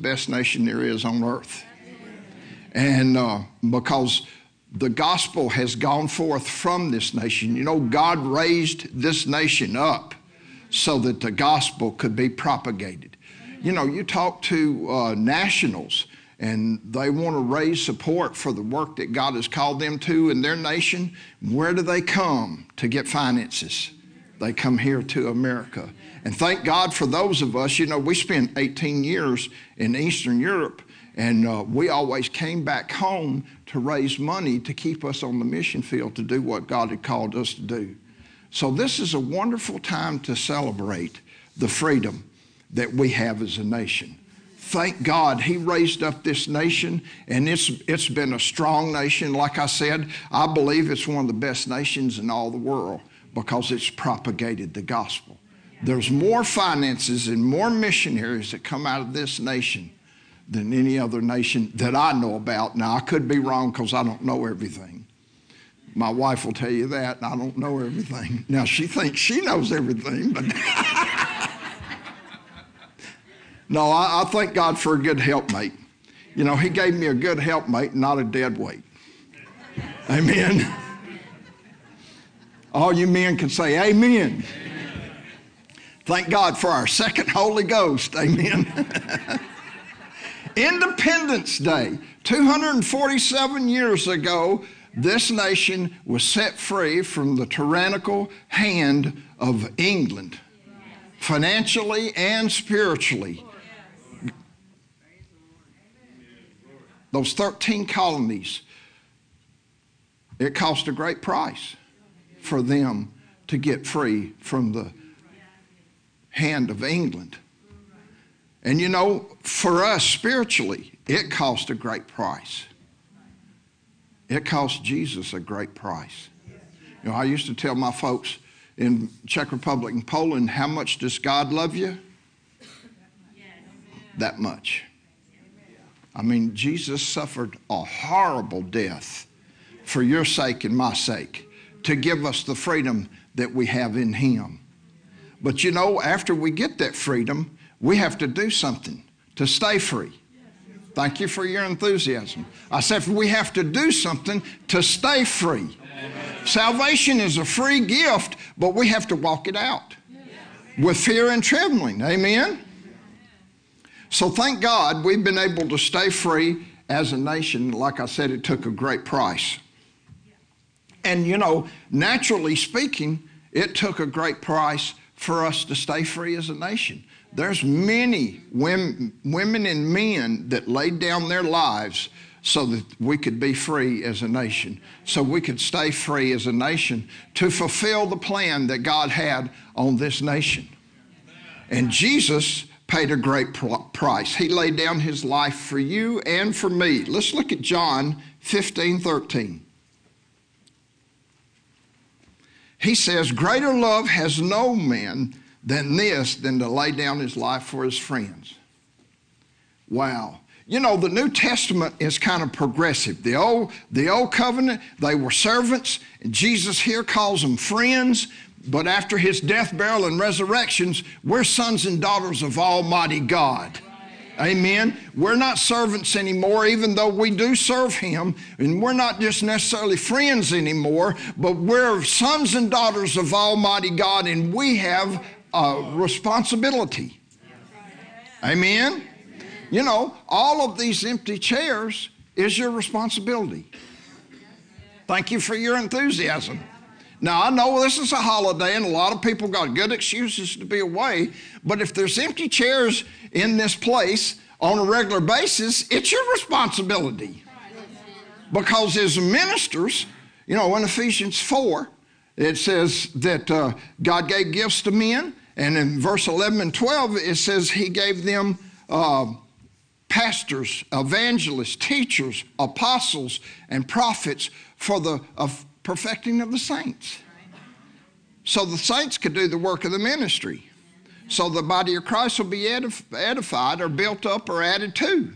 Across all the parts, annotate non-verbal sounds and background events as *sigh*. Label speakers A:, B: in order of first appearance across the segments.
A: best nation there is on earth. And uh, because the gospel has gone forth from this nation. You know, God raised this nation up so that the gospel could be propagated. You know, you talk to uh, nationals and they want to raise support for the work that God has called them to in their nation. Where do they come to get finances? They come here to America. And thank God for those of us, you know, we spent 18 years in Eastern Europe and uh, we always came back home to raise money to keep us on the mission field to do what God had called us to do. So, this is a wonderful time to celebrate the freedom that we have as a nation. Thank God He raised up this nation, and it's, it's been a strong nation. Like I said, I believe it's one of the best nations in all the world because it's propagated the gospel. There's more finances and more missionaries that come out of this nation than any other nation that I know about. Now, I could be wrong because I don't know everything. My wife will tell you that, and I don't know everything. Now, she thinks she knows everything, but. *laughs* no, I, I, thank God for a good helpmate. You know, He gave me a good helpmate, not a dead weight. Amen. All you men can say, Amen. Thank God for our second Holy Ghost. Amen. *laughs* Independence Day, 247 years ago, this nation was set free from the tyrannical hand of England, financially and spiritually. Those 13 colonies, it cost a great price for them to get free from the hand of England. And you know, for us spiritually, it cost a great price. It cost Jesus a great price. You know, I used to tell my folks in Czech Republic and Poland, how much does God love you? That much. I mean, Jesus suffered a horrible death for your sake and my sake to give us the freedom that we have in Him. But you know, after we get that freedom, we have to do something to stay free. Thank you for your enthusiasm. I said we have to do something to stay free. Amen. Salvation is a free gift, but we have to walk it out with fear and trembling. Amen? So thank God we've been able to stay free as a nation. Like I said, it took a great price. And you know, naturally speaking, it took a great price for us to stay free as a nation. There's many women, women and men that laid down their lives so that we could be free as a nation, so we could stay free as a nation to fulfill the plan that God had on this nation. And Jesus paid a great price. He laid down his life for you and for me. Let's look at John 15 13. He says, Greater love has no man than this than to lay down his life for his friends. Wow. You know, the New Testament is kind of progressive. The old, the old covenant, they were servants, and Jesus here calls them friends. But after his death, burial, and resurrections, we're sons and daughters of Almighty God. Amen. We're not servants anymore, even though we do serve Him. And we're not just necessarily friends anymore, but we're sons and daughters of Almighty God, and we have a responsibility. Amen? You know, all of these empty chairs is your responsibility. Thank you for your enthusiasm. Now, I know this is a holiday and a lot of people got good excuses to be away, but if there's empty chairs in this place on a regular basis, it's your responsibility. Because as ministers, you know, in Ephesians 4, it says that uh, God gave gifts to men, and in verse 11 and 12, it says He gave them uh, pastors, evangelists, teachers, apostles, and prophets for the of perfecting of the saints. So the saints could do the work of the ministry. So the body of Christ will be edified or built up or added to.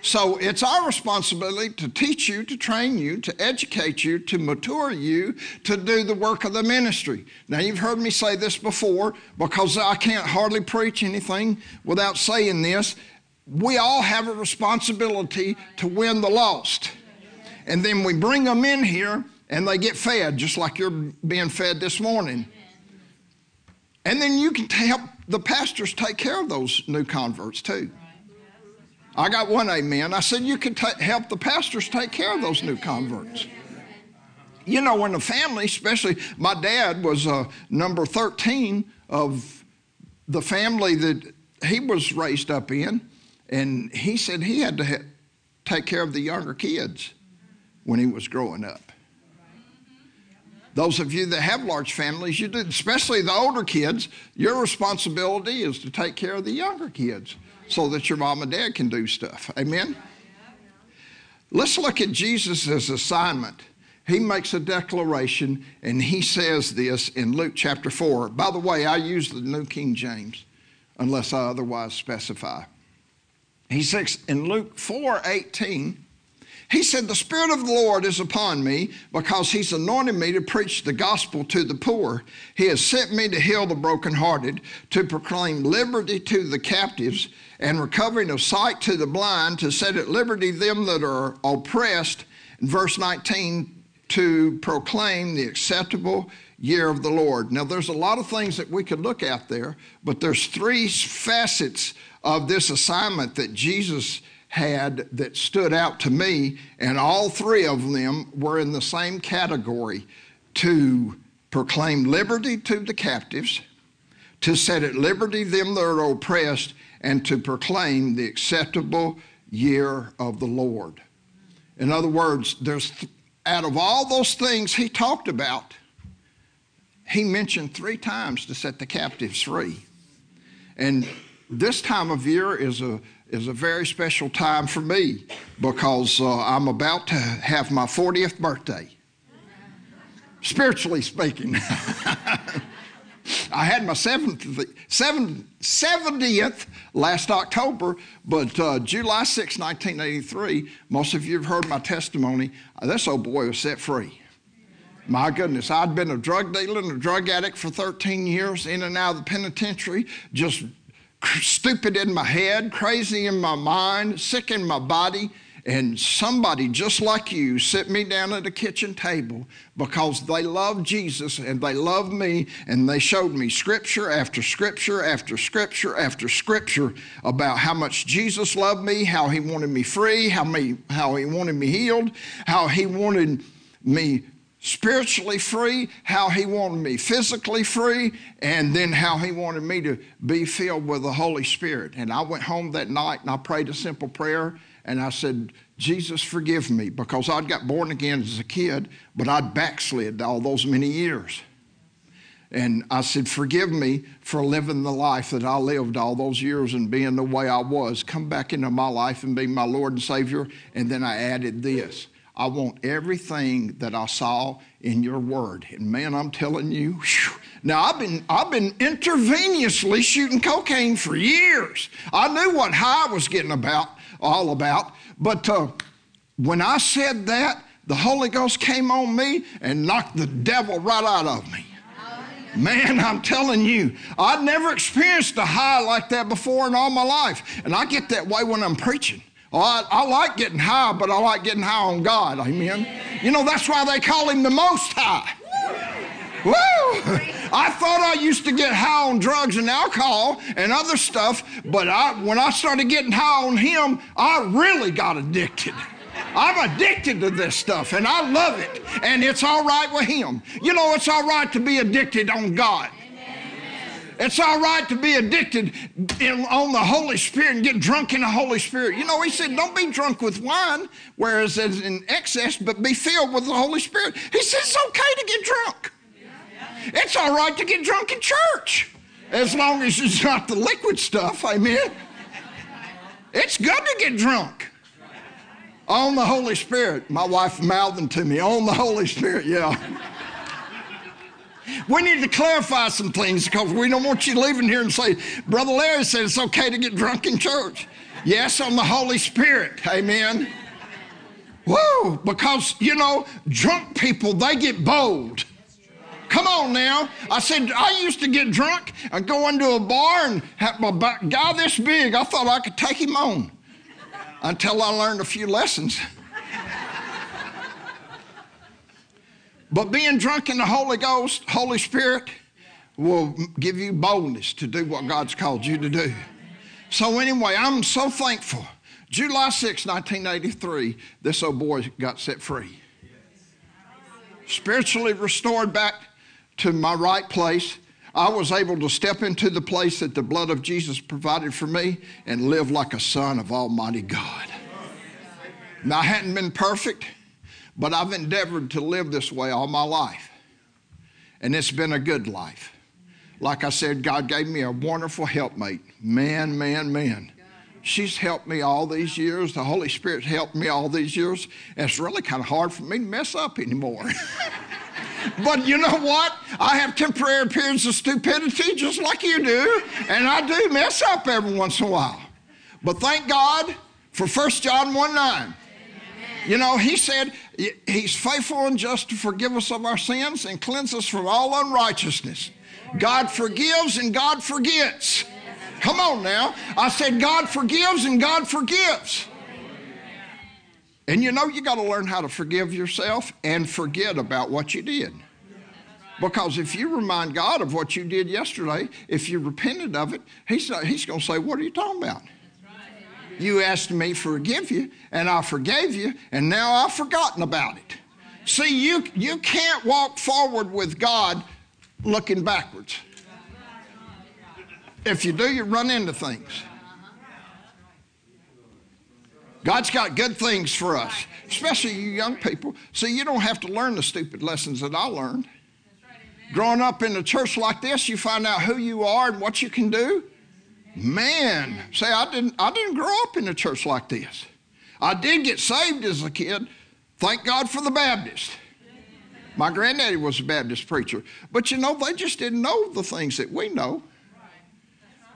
A: So it's our responsibility to teach you, to train you, to educate you, to mature you, to do the work of the ministry. Now, you've heard me say this before because I can't hardly preach anything without saying this. we all have a responsibility to win the lost. And then we bring them in here and they get fed, just like you're being fed this morning. And then you can help the pastors take care of those new converts too. I got one amen. I said, You can help the pastors take care of those new converts. You know, in the family, especially my dad was uh, number 13 of the family that he was raised up in. And he said he had to ha- take care of the younger kids when he was growing up. Those of you that have large families, you do, especially the older kids, your responsibility is to take care of the younger kids so that your mom and dad can do stuff. Amen? Let's look at Jesus' assignment. He makes a declaration and he says this in Luke chapter 4. By the way, I use the New King James unless I otherwise specify. He says in Luke 4 18, he said, The Spirit of the Lord is upon me because He's anointed me to preach the gospel to the poor. He has sent me to heal the brokenhearted, to proclaim liberty to the captives, and recovering of sight to the blind, to set at liberty them that are oppressed. In verse 19, to proclaim the acceptable year of the Lord. Now, there's a lot of things that we could look at there, but there's three facets of this assignment that Jesus had that stood out to me, and all three of them were in the same category to proclaim liberty to the captives, to set at liberty them that are oppressed, and to proclaim the acceptable year of the Lord. In other words, there's out of all those things he talked about, he mentioned three times to set the captives free. And this time of year is a is a very special time for me because uh, I'm about to have my 40th birthday. Spiritually speaking, *laughs* I had my 70th, 70th last October, but uh, July 6, 1983, most of you have heard my testimony. This old boy was set free. My goodness, I'd been a drug dealer and a drug addict for 13 years, in and out of the penitentiary, just stupid in my head, crazy in my mind, sick in my body. And somebody just like you sit me down at a kitchen table because they love Jesus and they love me and they showed me scripture after scripture after scripture after scripture about how much Jesus loved me, how he wanted me free, how, me, how he wanted me healed, how he wanted me spiritually free, how he wanted me physically free, and then how he wanted me to be filled with the Holy Spirit. And I went home that night and I prayed a simple prayer and I said, Jesus, forgive me, because I'd got born again as a kid, but I'd backslid all those many years. And I said, Forgive me for living the life that I lived all those years and being the way I was. Come back into my life and be my Lord and Savior. And then I added this I want everything that I saw in your word. And man, I'm telling you, whew, now I've been I've been intravenously shooting cocaine for years. I knew what high was getting about all about, but uh, when I said that, the Holy Ghost came on me and knocked the devil right out of me. Man, I'm telling you, I'd never experienced a high like that before in all my life. And I get that way when I'm preaching. Oh, I, I, like getting high, but I like getting high on God. Amen. You know, that's why they call him the Most High. Woo! I thought I used to get high on drugs and alcohol and other stuff, but I, when I started getting high on him, I really got addicted. I'm addicted to this stuff and I love it, and it's all right with him. You know, it's all right to be addicted on God. It's all right to be addicted in, on the Holy Spirit and get drunk in the Holy Spirit. You know, he said, don't be drunk with wine, whereas it's in excess, but be filled with the Holy Spirit. He says it's okay to get drunk. It's all right to get drunk in church, as long as it's not the liquid stuff. Amen. It's good to get drunk. On the Holy Spirit. My wife mouthing to me, on the Holy Spirit, yeah. We need to clarify some things because we don't want you leaving here and say, Brother Larry said it's okay to get drunk in church. Yes, on the Holy Spirit. Amen. Whoa, because, you know, drunk people, they get bold. Come on now. I said, I used to get drunk and go into a bar and have a guy this big. I thought I could take him on until I learned a few lessons. But being drunk in the Holy Ghost, Holy Spirit, will give you boldness to do what God's called you to do. So, anyway, I'm so thankful. July 6, 1983, this old boy got set free. Spiritually restored back to my right place. I was able to step into the place that the blood of Jesus provided for me and live like a son of Almighty God. Now, I hadn't been perfect, but I've endeavored to live this way all my life. And it's been a good life. Like I said, God gave me a wonderful helpmate. Man, man, man. She's helped me all these years. The Holy Spirit's helped me all these years. And it's really kind of hard for me to mess up anymore. *laughs* but you know what? I have temporary periods of stupidity just like you do. And I do mess up every once in a while. But thank God for 1 John 1 9. You know, he said he's faithful and just to forgive us of our sins and cleanse us from all unrighteousness. God forgives and God forgets. Come on now. I said, God forgives and God forgives. And you know, you got to learn how to forgive yourself and forget about what you did. Because if you remind God of what you did yesterday, if you repented of it, He's, he's going to say, What are you talking about? You asked me to forgive you, and I forgave you, and now I've forgotten about it. See, you, you can't walk forward with God looking backwards. If you do, you run into things. God's got good things for us, especially you young people. See, you don't have to learn the stupid lessons that I learned. Growing up in a church like this, you find out who you are and what you can do. Man, say I didn't I didn't grow up in a church like this. I did get saved as a kid. Thank God for the Baptist. My granddaddy was a Baptist preacher. But you know, they just didn't know the things that we know.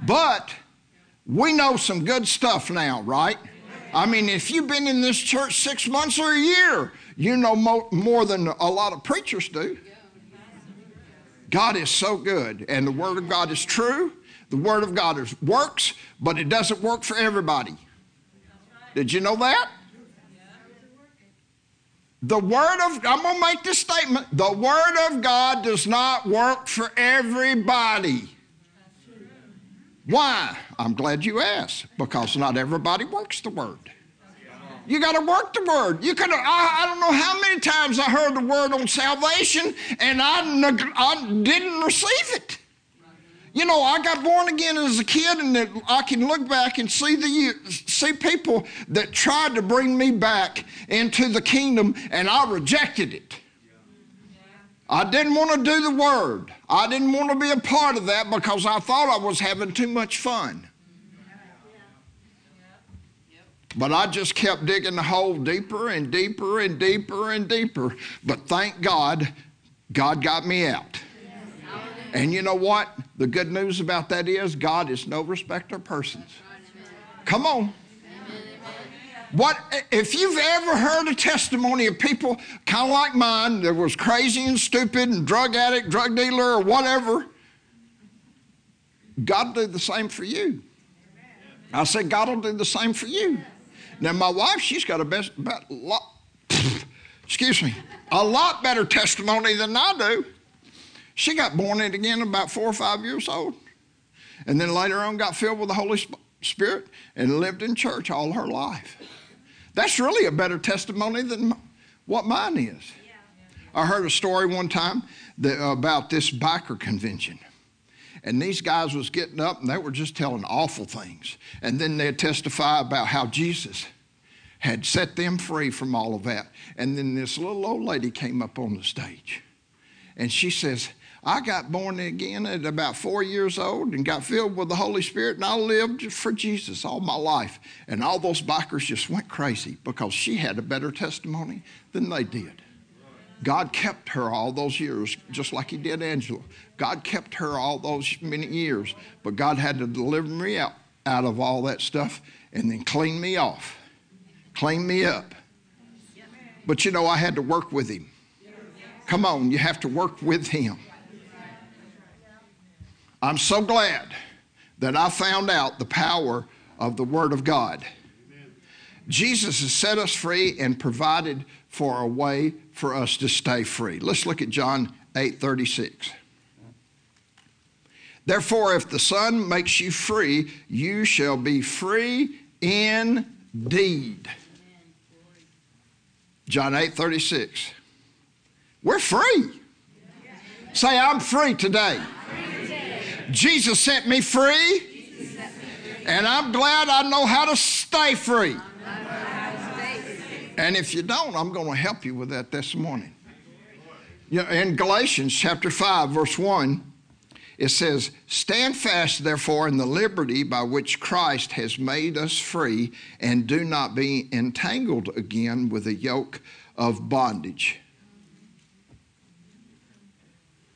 A: But we know some good stuff now, right? I mean, if you've been in this church six months or a year, you know mo- more than a lot of preachers do. God is so good, and the Word of God is true. The Word of God is, works, but it doesn't work for everybody. Did you know that? The Word of, I'm going to make this statement. The Word of God does not work for everybody. Why? I'm glad you asked, because not everybody works the Word. You got to work the word. You could. I, I, don't know how many times I heard the word on salvation and I, I didn't receive it. You know, I got born again as a kid, and I can look back and see the see people that tried to bring me back into the kingdom, and I rejected it. I didn't want to do the word. I didn't want to be a part of that because I thought I was having too much fun. But I just kept digging the hole deeper and deeper and deeper and deeper. But thank God, God got me out. And you know what? The good news about that is God is no respecter of persons. Come on. What if you've ever heard a testimony of people kind of like mine that was crazy and stupid and drug addict, drug dealer, or whatever? God do the same for you. I said, God will do the same for you. Now, my wife, she's got a best, lot, *laughs* excuse me, a lot better testimony than I do. She got born again about four or five years old. And then later on got filled with the Holy Spirit and lived in church all her life. That's really a better testimony than what mine is. I heard a story one time that, about this biker convention. And these guys was getting up and they were just telling awful things. And then they'd testify about how Jesus had set them free from all of that. And then this little old lady came up on the stage. And she says, I got born again at about four years old and got filled with the Holy Spirit, and I lived for Jesus all my life. And all those bikers just went crazy because she had a better testimony than they did. God kept her all those years, just like He did Angela. God kept her all those many years, but God had to deliver me out, out of all that stuff and then clean me off, clean me up. But you know, I had to work with Him. Come on, you have to work with Him. I'm so glad that I found out the power of the Word of God. Amen. Jesus has set us free and provided for a way for us to stay free. Let's look at John 8 36. Therefore, if the Son makes you free, you shall be free indeed. John 8 36. We're free. Say, I'm free today. Jesus set me free, and I'm glad I know how to stay free. And if you don't, I'm going to help you with that this morning. In Galatians chapter 5, verse 1, it says, Stand fast, therefore, in the liberty by which Christ has made us free, and do not be entangled again with the yoke of bondage.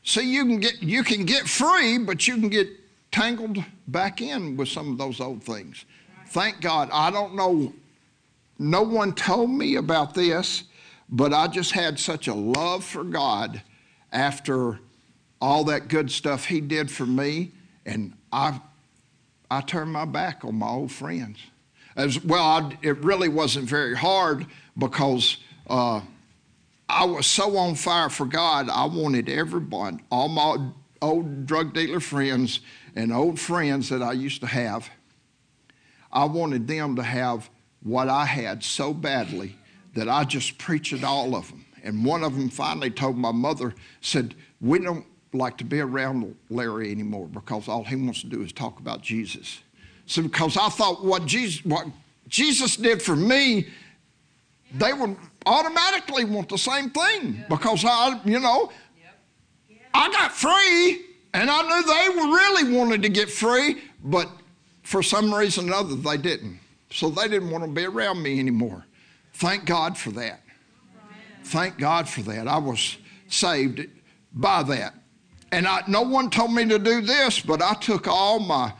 A: See, you can get you can get free, but you can get tangled back in with some of those old things. Thank God. I don't know. No one told me about this, but I just had such a love for God after all that good stuff He did for me, and I I turned my back on my old friends. As well, I, it really wasn't very hard because. Uh, I was so on fire for God, I wanted everyone, all my old drug dealer friends and old friends that I used to have, I wanted them to have what I had so badly that I just preached at all of them. And one of them finally told my mother, said, We don't like to be around Larry anymore because all he wants to do is talk about Jesus. So because I thought what Jesus, what Jesus did for me, they were automatically want the same thing because I, you know, I got free and I knew they were really wanted to get free, but for some reason or other they didn't. So they didn't want to be around me anymore. Thank God for that. Thank God for that. I was saved by that. And I, no one told me to do this, but I took all my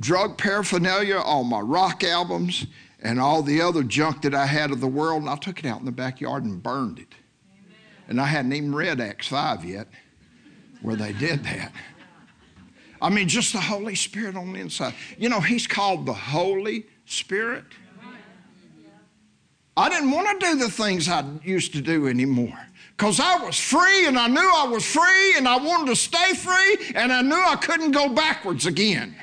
A: drug paraphernalia, all my rock albums, and all the other junk that I had of the world, and I took it out in the backyard and burned it. Amen. And I hadn't even read Acts 5 yet, where they did that. I mean, just the Holy Spirit on the inside. You know, He's called the Holy Spirit. I didn't want to do the things I used to do anymore because I was free and I knew I was free and I wanted to stay free and I knew I couldn't go backwards again.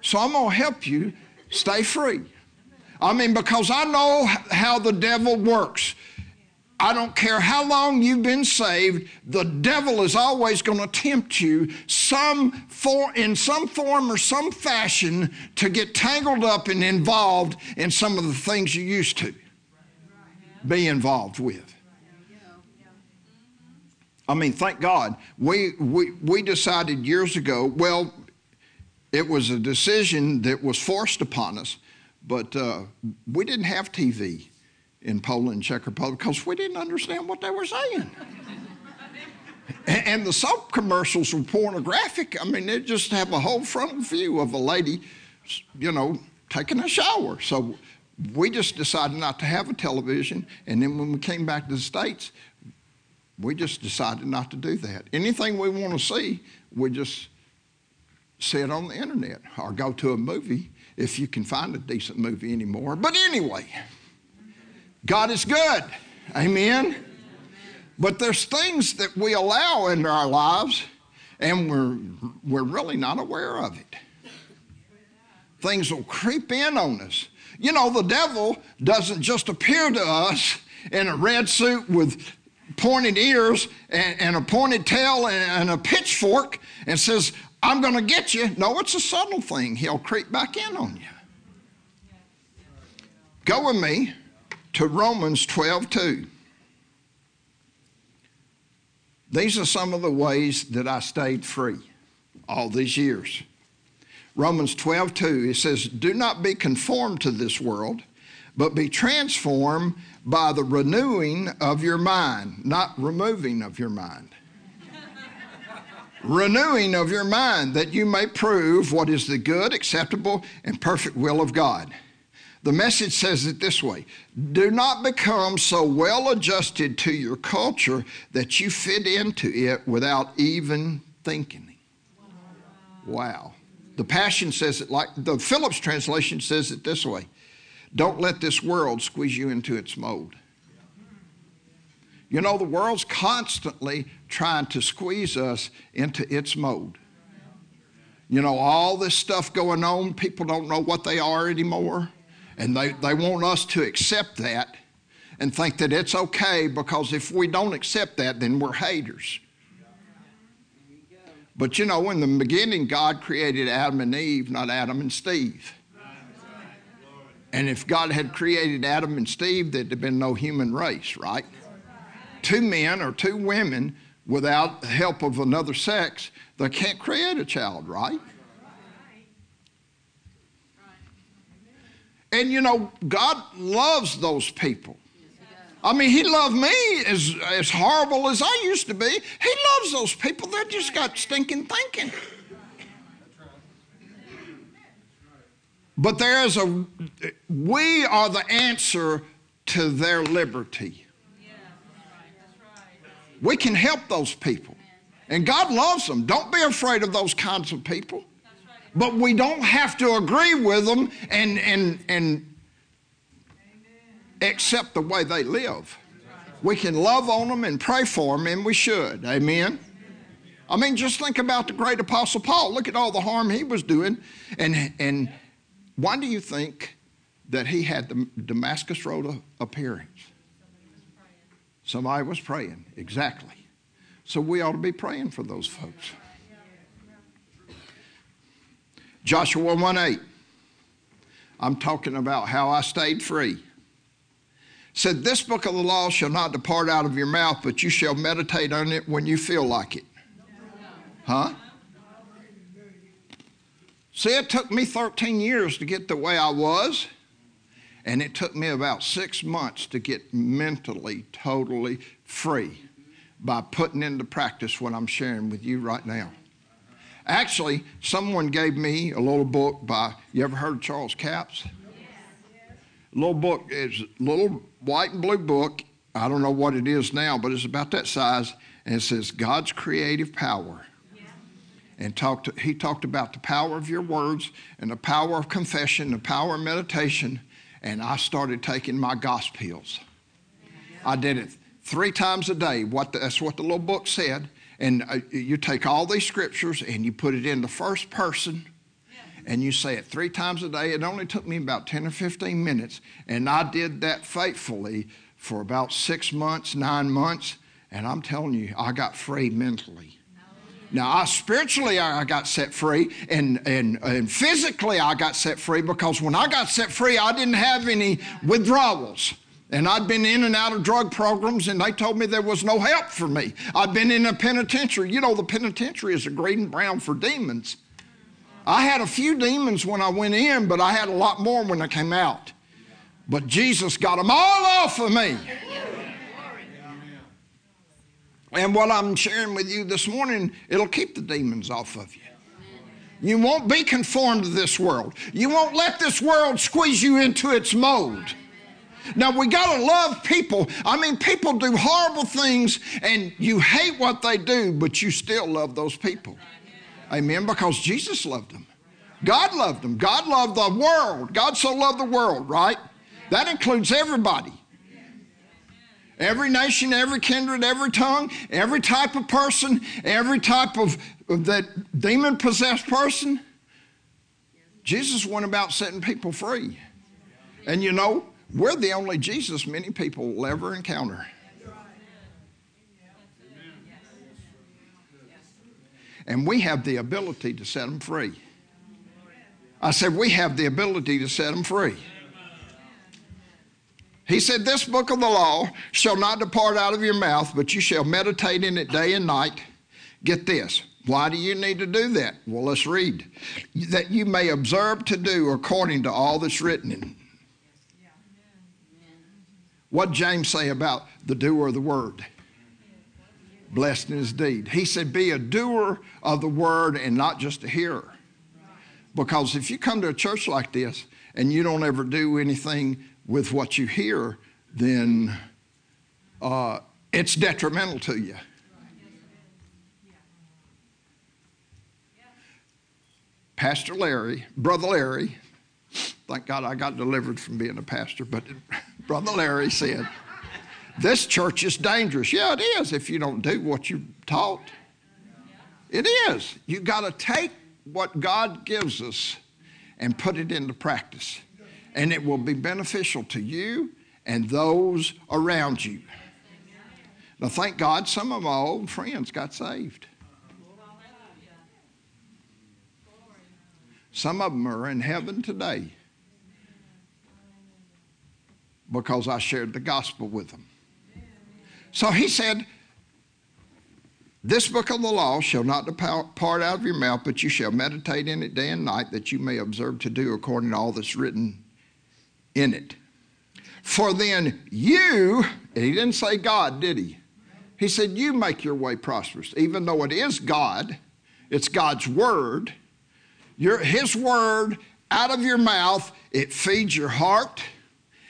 A: So I'm going to help you Stay free. I mean, because I know how the devil works. I don't care how long you've been saved, the devil is always going to tempt you some for, in some form or some fashion to get tangled up and involved in some of the things you used to be involved with. I mean, thank God. We, we, we decided years ago, well, it was a decision that was forced upon us, but uh, we didn't have TV in Poland, Czech Republic, because we didn't understand what they were saying. and, and the soap commercials were pornographic. I mean, they just have a whole front view of a lady, you know, taking a shower. So we just decided not to have a television. And then when we came back to the States, we just decided not to do that. Anything we want to see, we just see it on the internet or go to a movie if you can find a decent movie anymore. But anyway, God is good. Amen. But there's things that we allow into our lives and we're, we're really not aware of it. Things will creep in on us. You know, the devil doesn't just appear to us in a red suit with pointed ears and, and a pointed tail and, and a pitchfork and says, I'm going to get you. No, it's a subtle thing. He'll creep back in on you. Go with me to Romans 12 2. These are some of the ways that I stayed free all these years. Romans 12 2, it says, Do not be conformed to this world, but be transformed by the renewing of your mind, not removing of your mind renewing of your mind, that you may prove what is the good, acceptable, and perfect will of God. The message says it this way Do not become so well adjusted to your culture that you fit into it without even thinking. Wow. The Passion says it like the Phillips translation says it this way Don't let this world squeeze you into its mold. You know, the world's constantly trying to squeeze us into its mold. You know, all this stuff going on, people don't know what they are anymore. And they, they want us to accept that and think that it's okay because if we don't accept that, then we're haters. But you know, in the beginning, God created Adam and Eve, not Adam and Steve. And if God had created Adam and Steve, there'd have been no human race, right? Two men or two women without the help of another sex, they can't create a child, right? And you know, God loves those people. I mean, He loved me as, as horrible as I used to be. He loves those people that just got stinking thinking. But there is a, we are the answer to their liberty. We can help those people. And God loves them. Don't be afraid of those kinds of people. But we don't have to agree with them and, and, and accept the way they live. We can love on them and pray for them, and we should. Amen. I mean, just think about the great apostle Paul. Look at all the harm he was doing. And, and why do you think that he had the Damascus Road appearance? Somebody was praying, exactly. So we ought to be praying for those folks. Joshua 1 8. I'm talking about how I stayed free. Said, This book of the law shall not depart out of your mouth, but you shall meditate on it when you feel like it. Huh? See, it took me 13 years to get the way I was, and it took me about six months to get mentally totally free by putting into practice what I'm sharing with you right now. Actually, someone gave me a little book by, you ever heard of Charles Capps? Little book, it's a little white and blue book. I don't know what it is now, but it's about that size. And it says God's creative power. And talked, he talked about the power of your words and the power of confession, the power of meditation. And I started taking my gospels. I did it three times a day. What the, that's what the little book said. And uh, you take all these scriptures and you put it in the first person and you say it three times a day. It only took me about 10 or 15 minutes. And I did that faithfully for about six months, nine months. And I'm telling you, I got free mentally. Now, I, spiritually, I got set free, and, and, and physically, I got set free because when I got set free, I didn't have any withdrawals. And I'd been in and out of drug programs, and they told me there was no help for me. I'd been in a penitentiary. You know, the penitentiary is a green and brown for demons. I had a few demons when I went in, but I had a lot more when I came out. But Jesus got them all off of me. And what I'm sharing with you this morning, it'll keep the demons off of you. You won't be conformed to this world. You won't let this world squeeze you into its mold. Now we got to love people. I mean, people do horrible things and you hate what they do, but you still love those people. Amen. Because Jesus loved them. God loved them. God loved the world. God so loved the world, right? That includes everybody. Every nation, every kindred, every tongue, every type of person, every type of, of that demon possessed person. Jesus went about setting people free. And you know, we're the only Jesus many people will ever encounter. And we have the ability to set them free. I said, We have the ability to set them free. He said, This book of the law shall not depart out of your mouth, but you shall meditate in it day and night. Get this. Why do you need to do that? Well, let's read. That you may observe to do according to all that's written in. What James say about the doer of the word? blessed in his deed. He said, Be a doer of the word and not just a hearer. Because if you come to a church like this and you don't ever do anything with what you hear, then uh, it's detrimental to you. Pastor Larry, Brother Larry, thank God I got delivered from being a pastor, but *laughs* Brother Larry said, This church is dangerous. Yeah, it is if you don't do what you taught. It is. You got to take what God gives us and put it into practice, and it will be beneficial to you and those around you. Now, thank God some of my old friends got saved. Some of them are in heaven today because I shared the gospel with them. So he said, This book of the law shall not depart out of your mouth, but you shall meditate in it day and night, that you may observe to do according to all that's written in it. For then you, he didn't say God, did he? He said, You make your way prosperous. Even though it is God, it's God's word. Your, his word out of your mouth, it feeds your heart,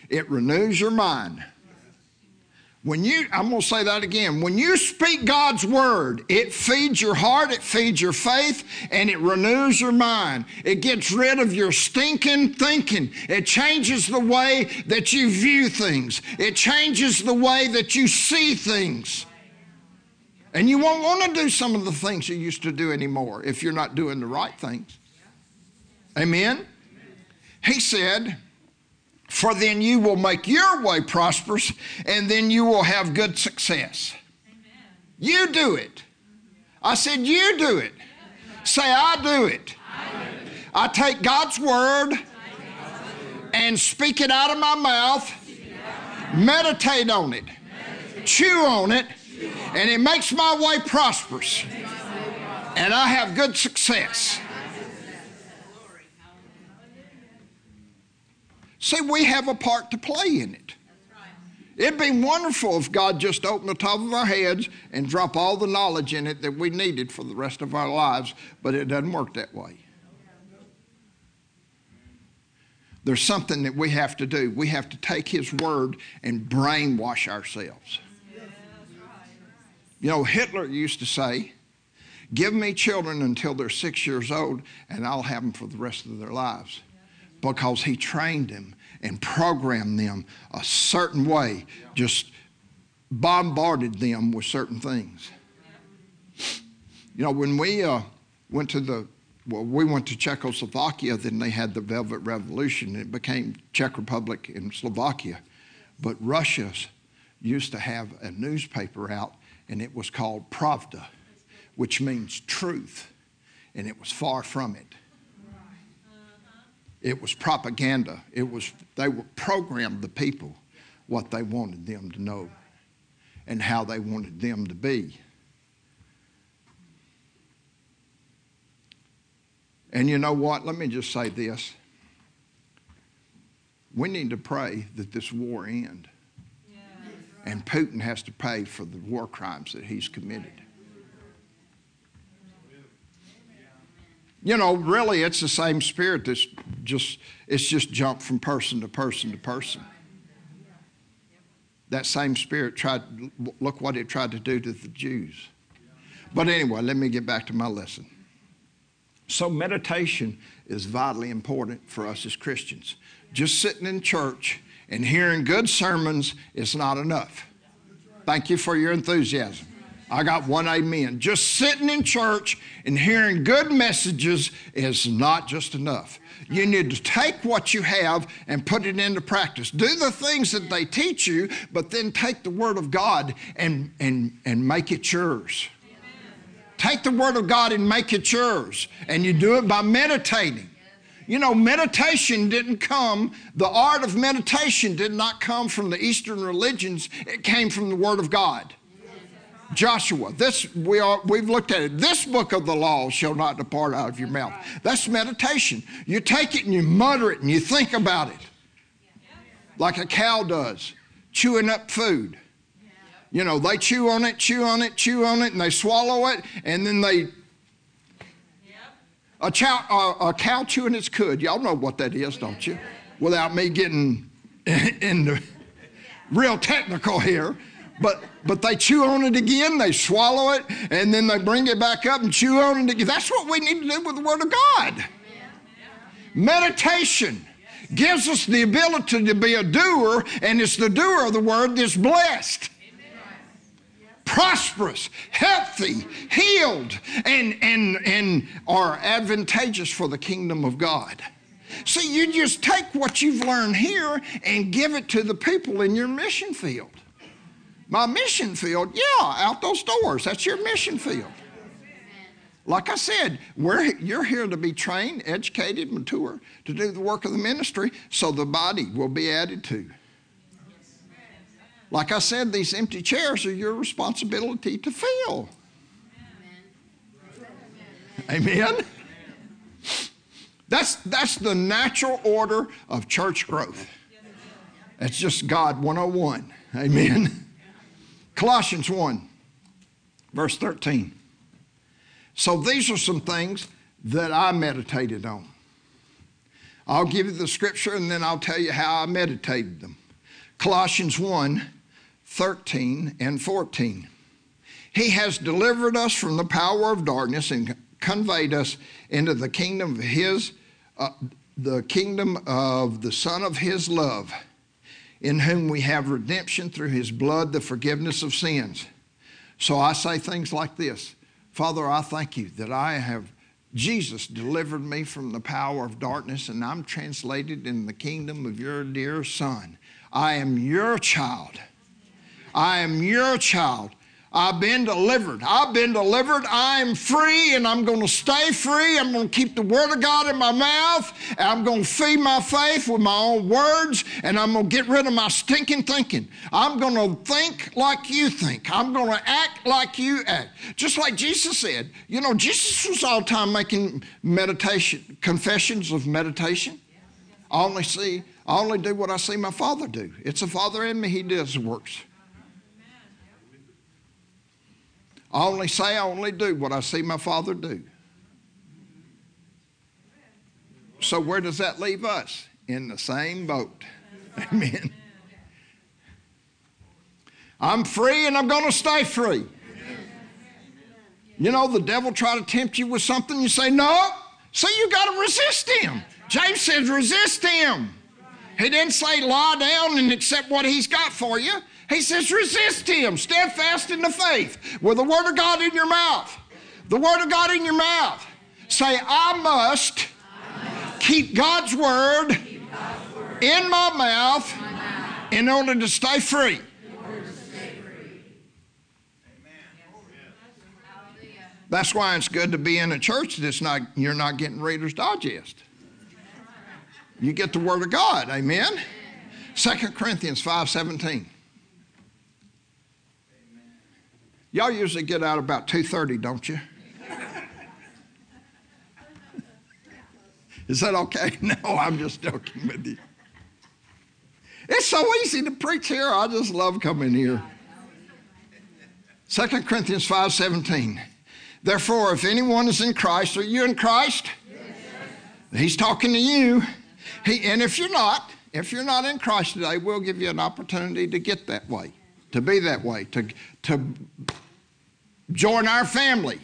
A: it renews your mind. When you, I'm going to say that again. When you speak God's word, it feeds your heart, it feeds your faith, and it renews your mind. It gets rid of your stinking thinking. It changes the way that you view things, it changes the way that you see things. And you won't want to do some of the things you used to do anymore if you're not doing the right things. Amen? He said, for then you will make your way prosperous and then you will have good success. Amen. You do it. I said, You do it. Say, I do it. I, take God's word and speak it out of my mouth, meditate on it, chew on it, and it makes my way prosperous. And I have good success. See, we have a part to play in it. It'd be wonderful if God just opened the top of our heads and drop all the knowledge in it that we needed for the rest of our lives, but it doesn't work that way. There's something that we have to do. We have to take His word and brainwash ourselves. You know, Hitler used to say, Give me children until they're six years old, and I'll have them for the rest of their lives because he trained them and programmed them a certain way, just bombarded them with certain things. You know, when we uh, went to the well, we went to Czechoslovakia, then they had the Velvet Revolution. And it became Czech Republic and Slovakia. But Russia used to have a newspaper out, and it was called Pravda, which means truth, and it was far from it. It was propaganda. It was they were programmed the people what they wanted them to know and how they wanted them to be. And you know what? Let me just say this. We need to pray that this war end. Yeah, right. And Putin has to pay for the war crimes that he's committed. You know, really, it's the same spirit that's just, it's just jumped from person to person to person. That same spirit tried, look what it tried to do to the Jews. But anyway, let me get back to my lesson. So, meditation is vitally important for us as Christians. Just sitting in church and hearing good sermons is not enough. Thank you for your enthusiasm. I got one amen. Just sitting in church and hearing good messages is not just enough. You need to take what you have and put it into practice. Do the things that they teach you, but then take the Word of God and, and, and make it yours. Take the Word of God and make it yours. And you do it by meditating. You know, meditation didn't come, the art of meditation did not come from the Eastern religions, it came from the Word of God. Joshua, this we are we've looked at it. This book of the law shall not depart out of your mouth. That's meditation. You take it and you mutter it and you think about it. Like a cow does, chewing up food. You know, they chew on it, chew on it, chew on it, and they swallow it, and then they a, chow, a, a cow chewing its cud. Y'all know what that is, don't you? Without me getting *laughs* into real technical here. But but they chew on it again, they swallow it, and then they bring it back up and chew on it again. That's what we need to do with the Word of God. Meditation gives us the ability to be a doer, and it's the doer of the word that's blessed. Prosperous, healthy, healed, and, and, and are advantageous for the kingdom of God. See, you just take what you've learned here and give it to the people in your mission field. My mission field, yeah, out those doors. That's your mission field. Like I said, you're here to be trained, educated, mature, to do the work of the ministry so the body will be added to. Like I said, these empty chairs are your responsibility to fill. Amen. That's, that's the natural order of church growth. That's just God 101. Amen. Colossians 1, verse 13. So these are some things that I meditated on. I'll give you the scripture and then I'll tell you how I meditated them. Colossians 1 13 and 14. He has delivered us from the power of darkness and conveyed us into the kingdom of his uh, the kingdom of the Son of His love, in whom we have redemption through His blood, the forgiveness of sins. So I say things like this Father, I thank you that I have. Jesus delivered me from the power of darkness, and I'm translated in the kingdom of your dear Son. I am your child. I am your child. I've been delivered. I've been delivered. I'm free and I'm going to stay free. I'm going to keep the Word of God in my mouth. And I'm going to feed my faith with my own words and I'm going to get rid of my stinking thinking. I'm going to think like you think. I'm going to act like you act. Just like Jesus said. You know, Jesus was all the time making meditation, confessions of meditation. I only see, I only do what I see my Father do. It's the Father in me, He does the works. I only say, I only do what I see my Father do. So, where does that leave us? In the same boat. *laughs* Amen. I'm free and I'm going to stay free. You know, the devil try to tempt you with something, you say, no. So you got to resist him. James says, resist him. He didn't say lie down and accept what he's got for you. He says, resist him, steadfast in the faith, with the word of God in your mouth. The word of God in your mouth. Say, I must, keep, God's word, in my mouth, in order to stay free. That's why it's good to be in a church that's not, you're not getting Reader's Digest. You get the Word of God. Amen? 2 Corinthians 5.17. Y'all usually get out about 2.30, don't you? Is that okay? *laughs* No, I'm just joking with you. It's so easy to preach here. I just love coming here. 2 Corinthians 5.17. Therefore, if anyone is in Christ, are you in Christ? Yes. He's talking to you. He, and if you're not, if you're not in Christ today, we'll give you an opportunity to get that way to be that way, to, to join our family.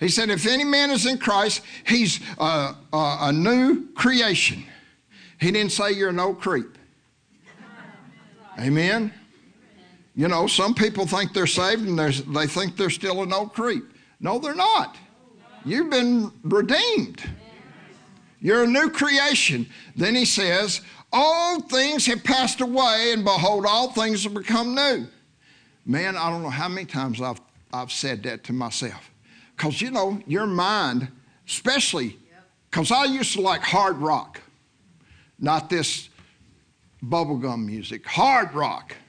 A: He said, if any man is in Christ, he's a, a, a new creation. He didn't say you're an old creep. Amen? You know, some people think they're saved and they think they're still an old creep. No, they're not. You've been redeemed. You're a new creation. Then he says, all things have passed away, and behold, all things have become new. Man, I don't know how many times I've, I've said that to myself. Because, you know, your mind, especially, because I used to like hard rock, not this bubblegum music, hard rock. *laughs*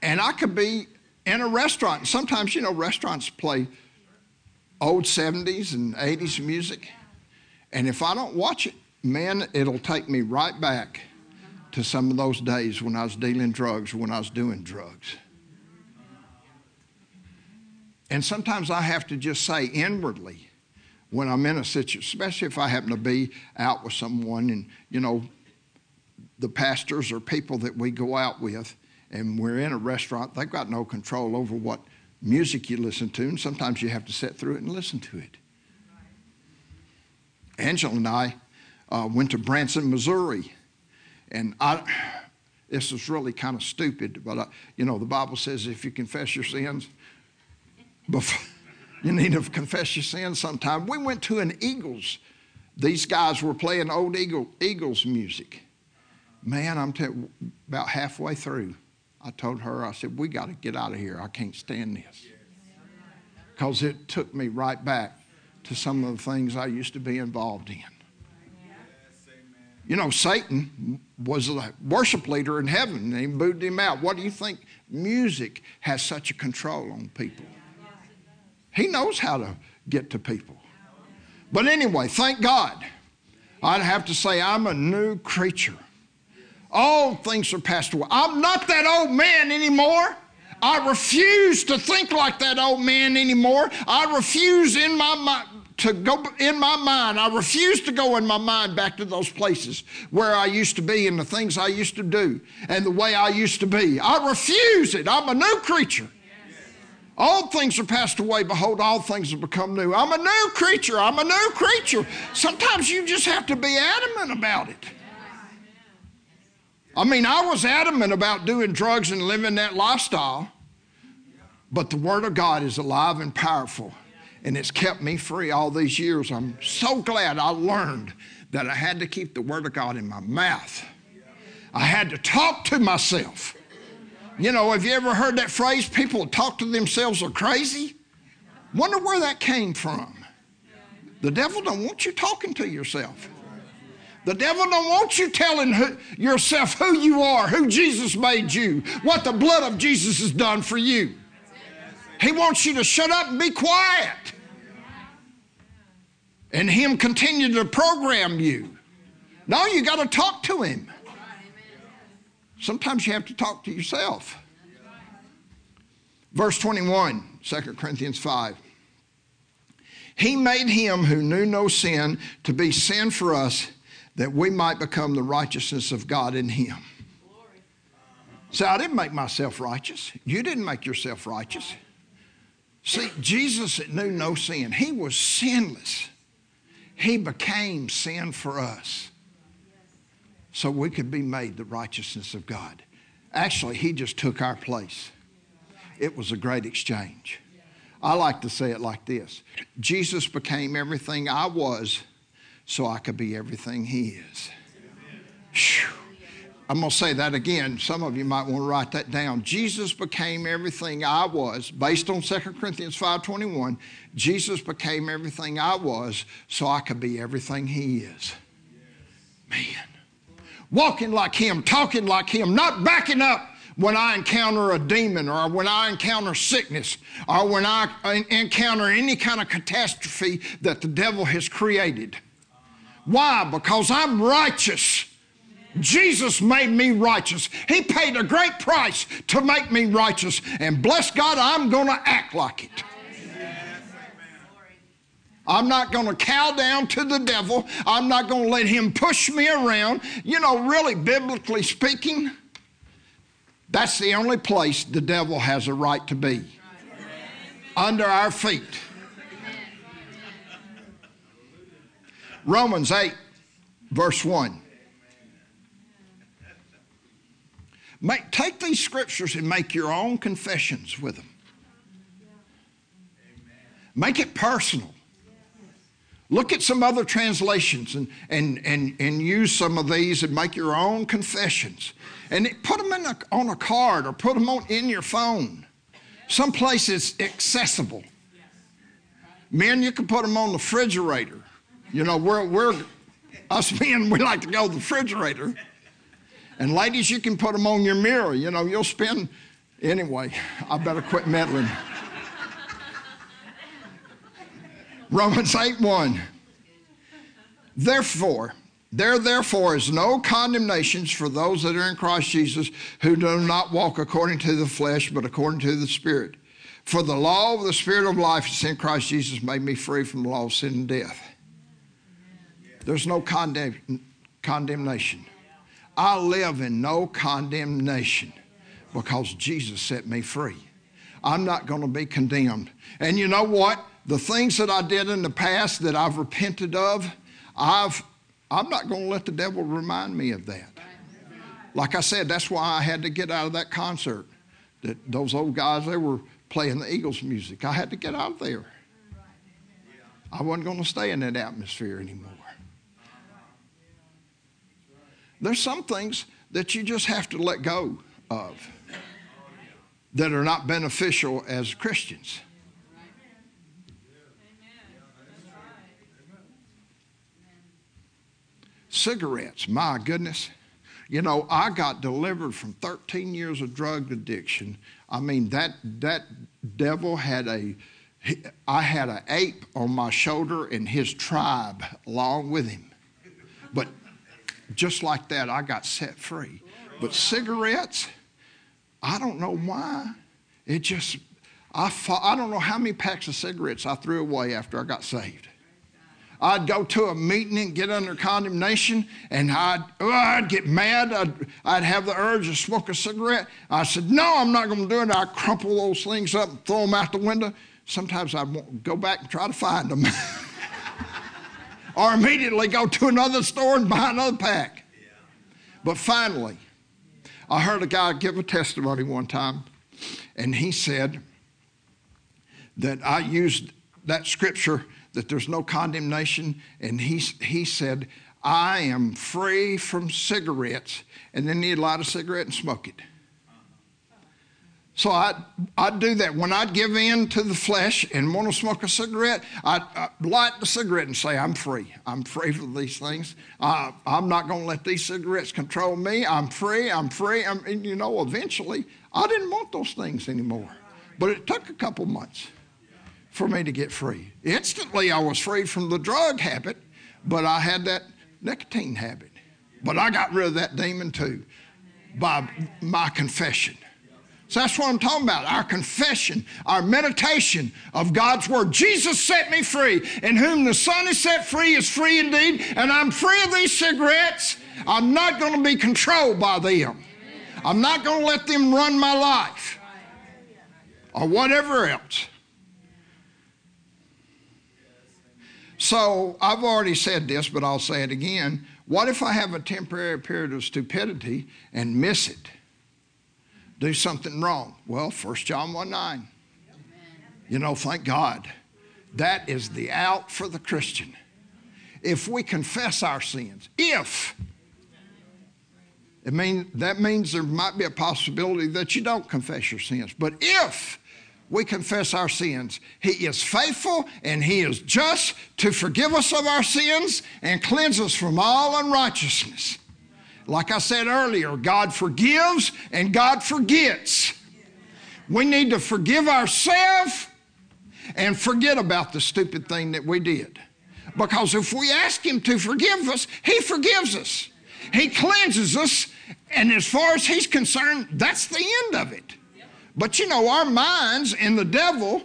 A: And I could be in a restaurant. Sometimes, you know, restaurants play old 70s and 80s uh-huh. music. And if I don't watch it, man, it'll take me right back to some of those days when I was dealing drugs, when I was doing drugs. And sometimes I have to just say inwardly when I'm in a situation, especially if I happen to be out with someone and, you know, the pastors or people that we go out with and we're in a restaurant, they've got no control over what music you listen to, and sometimes you have to sit through it and listen to it. Angela and I uh, went to Branson, Missouri, and I. This is really kind of stupid, but uh, you know the Bible says if you confess your sins, before, *laughs* you need to confess your sins sometime. We went to an Eagles. These guys were playing old Eagle, Eagles music. Man, I'm telling about halfway through, I told her, I said, we got to get out of here. I can't stand this. Because it took me right back to some of the things I used to be involved in. You know, Satan was a worship leader in heaven and he booted him out. What do you think music has such a control on people? He knows how to get to people. But anyway, thank God. I'd have to say, I'm a new creature. All things are passed away. I'm not that old man anymore. I refuse to think like that old man anymore. I refuse in my mind to go in my mind. I refuse to go in my mind back to those places where I used to be and the things I used to do and the way I used to be. I refuse it. I'm a new creature. All things are passed away. Behold, all things have become new. I'm a new creature. I'm a new creature. Sometimes you just have to be adamant about it. I mean, I was adamant about doing drugs and living that lifestyle, but the Word of God is alive and powerful, and it's kept me free all these years. I'm so glad I learned that I had to keep the Word of God in my mouth. I had to talk to myself. You know, have you ever heard that phrase, people talk to themselves are crazy? Wonder where that came from. The devil don't want you talking to yourself. The devil don't want you telling who, yourself who you are, who Jesus made you, what the blood of Jesus has done for you. He wants you to shut up and be quiet. And him continue to program you. No, you got to talk to him. Sometimes you have to talk to yourself. Verse 21, 2 Corinthians 5. He made him who knew no sin to be sin for us that we might become the righteousness of God in him. So I didn't make myself righteous. You didn't make yourself righteous. See, Jesus knew no sin. He was sinless. He became sin for us so we could be made the righteousness of God. Actually, He just took our place. It was a great exchange. I like to say it like this Jesus became everything I was so I could be everything He is. Whew. I'm going to say that again. Some of you might want to write that down. Jesus became everything I was based on 2 Corinthians 5:21. Jesus became everything I was so I could be everything he is. Man. Walking like him, talking like him, not backing up when I encounter a demon or when I encounter sickness or when I encounter any kind of catastrophe that the devil has created. Why? Because I'm righteous. Jesus made me righteous. He paid a great price to make me righteous. And bless God, I'm going to act like it. I'm not going to cow down to the devil. I'm not going to let him push me around. You know, really, biblically speaking, that's the only place the devil has a right to be under our feet. Romans 8, verse 1. Make, take these scriptures and make your own confessions with them. Make it personal. Look at some other translations and, and, and, and use some of these and make your own confessions. And put them in a, on a card or put them on, in your phone. Someplace it's accessible. Men, you can put them on the refrigerator. You know, we're, we're us *laughs* men, we like to go to the refrigerator. And ladies, you can put them on your mirror. You know, you'll spend, anyway, I better quit meddling. Romans 8 1. Therefore, there therefore is no condemnations for those that are in Christ Jesus who do not walk according to the flesh, but according to the Spirit. For the law of the Spirit of life is in Christ Jesus made me free from the law of sin and death. There's no condemn, condemnation. I live in no condemnation because Jesus set me free. I'm not going to be condemned. And you know what? The things that I did in the past that I've repented of, I've, I'm not going to let the devil remind me of that. Like I said, that's why I had to get out of that concert. That those old guys, they were playing the Eagles music. I had to get out of there. I wasn't going to stay in that atmosphere anymore. There's some things that you just have to let go of that are not beneficial as Christians. Cigarettes, my goodness. You know, I got delivered from 13 years of drug addiction. I mean, that, that devil had a, I had an ape on my shoulder and his tribe along with him. But just like that, I got set free. But cigarettes, I don't know why. It just, I, I don't know how many packs of cigarettes I threw away after I got saved. I'd go to a meeting and get under condemnation, and I'd, oh, I'd get mad. I'd, I'd have the urge to smoke a cigarette. I said, No, I'm not going to do it. I'd crumple those things up and throw them out the window. Sometimes I'd go back and try to find them. *laughs* or immediately go to another store and buy another pack. But finally, I heard a guy give a testimony one time, and he said that I used that scripture that there's no condemnation. And he, he said, I am free from cigarettes. And then he'd light a cigarette and smoke it. So I'd, I'd do that. When I'd give in to the flesh and want to smoke a cigarette, I'd, I'd light the cigarette and say, I'm free. I'm free from these things. Uh, I'm not going to let these cigarettes control me. I'm free. I'm free. I'm, and you know, eventually, I didn't want those things anymore. But it took a couple months for me to get free. Instantly, I was free from the drug habit, but I had that nicotine habit. But I got rid of that demon too by my confession. So that's what I'm talking about our confession, our meditation of God's Word. Jesus set me free, and whom the Son is set free is free indeed, and I'm free of these cigarettes. I'm not going to be controlled by them. I'm not going to let them run my life or whatever else. So I've already said this, but I'll say it again. What if I have a temporary period of stupidity and miss it? Do something wrong? Well, 1 John 1 9. You know, thank God. That is the out for the Christian. If we confess our sins, if, it mean, that means there might be a possibility that you don't confess your sins, but if we confess our sins. He is faithful and He is just to forgive us of our sins and cleanse us from all unrighteousness. Like I said earlier, God forgives and God forgets. We need to forgive ourselves and forget about the stupid thing that we did. Because if we ask Him to forgive us, He forgives us. He cleanses us, and as far as He's concerned, that's the end of it. But you know, our minds and the devil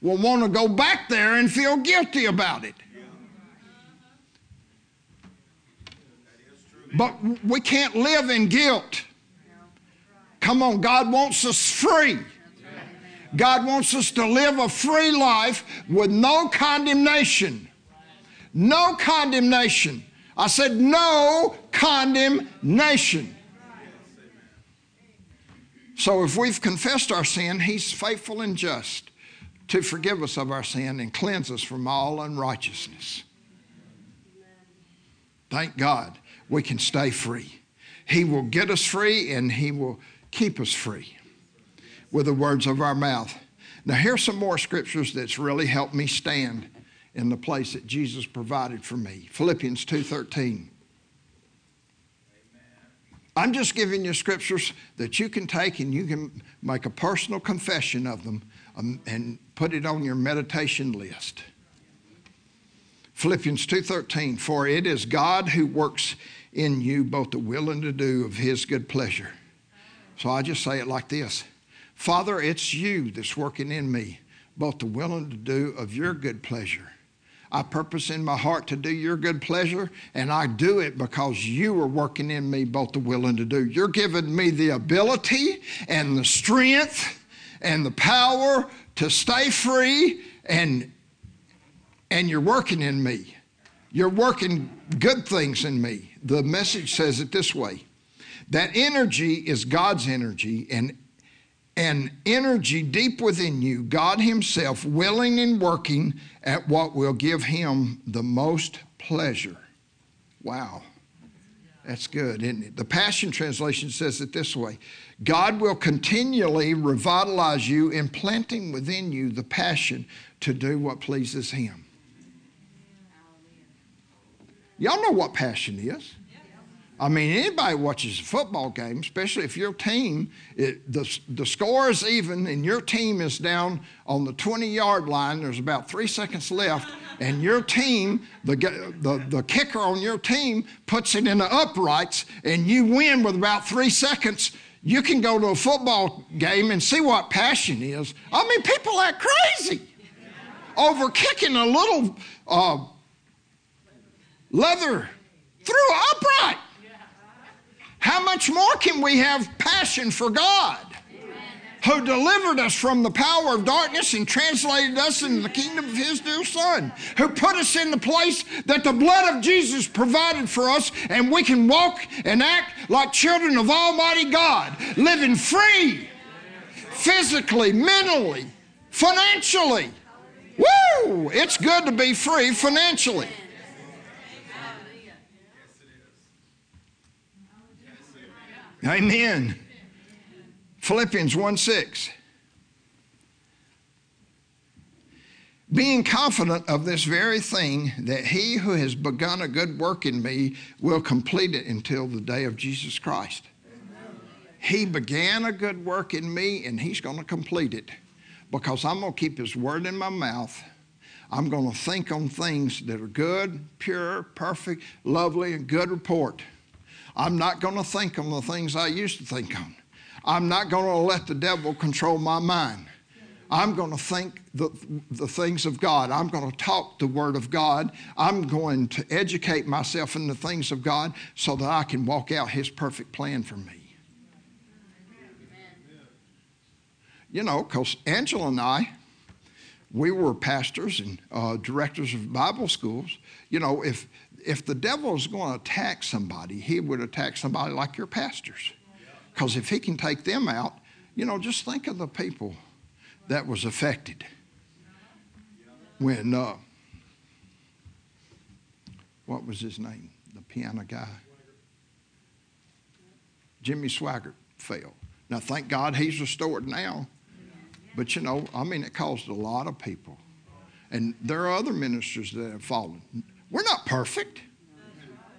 A: will want to go back there and feel guilty about it. But we can't live in guilt. Come on, God wants us free. God wants us to live a free life with no condemnation. No condemnation. I said, no condemnation. So if we've confessed our sin, He's faithful and just to forgive us of our sin and cleanse us from all unrighteousness. Thank God we can stay free. He will get us free and He will keep us free with the words of our mouth. Now, here's some more scriptures that's really helped me stand in the place that Jesus provided for me. Philippians 2:13. I'm just giving you scriptures that you can take and you can make a personal confession of them um, and put it on your meditation list. Philippians 2:13 for it is God who works in you both the will and to do of his good pleasure. So I just say it like this. Father, it's you that's working in me both the will and to do of your good pleasure. I purpose in my heart to do your good pleasure, and I do it because you are working in me both the will and to do. You're giving me the ability and the strength and the power to stay free, and, and you're working in me You're working good things in me. The message says it this way that energy is God's energy, and and energy deep within you, God Himself willing and working at what will give Him the most pleasure. Wow. That's good, isn't it? The Passion Translation says it this way God will continually revitalize you, implanting within you the passion to do what pleases Him. Y'all know what passion is. I mean, anybody watches a football game, especially if your team, it, the, the score is even and your team is down on the 20 yard line, there's about three seconds left, and your team, the, the, the kicker on your team, puts it in the uprights, and you win with about three seconds. You can go to a football game and see what passion is. I mean, people act crazy over kicking a little uh, leather through upright. How much more can we have passion for God? Who delivered us from the power of darkness and translated us into the kingdom of His dear Son, who put us in the place that the blood of Jesus provided for us, and we can walk and act like children of Almighty God, living free, physically, mentally, financially. Woo! It's good to be free financially. Amen. Philippians 1 6. Being confident of this very thing, that he who has begun a good work in me will complete it until the day of Jesus Christ. He began a good work in me, and he's going to complete it because I'm going to keep his word in my mouth. I'm going to think on things that are good, pure, perfect, lovely, and good report. I'm not going to think on the things I used to think on. I'm not going to let the devil control my mind. I'm going to think the, the things of God. I'm going to talk the Word of God. I'm going to educate myself in the things of God so that I can walk out His perfect plan for me. You know, because Angela and I, we were pastors and uh, directors of Bible schools. You know, if if the devil is going to attack somebody, he would attack somebody like your pastors. Because if he can take them out, you know, just think of the people that was affected when, uh, what was his name? The piano guy? Jimmy Swaggart fell. Now, thank God he's restored now. But, you know, I mean, it caused a lot of people. And there are other ministers that have fallen. We're not perfect.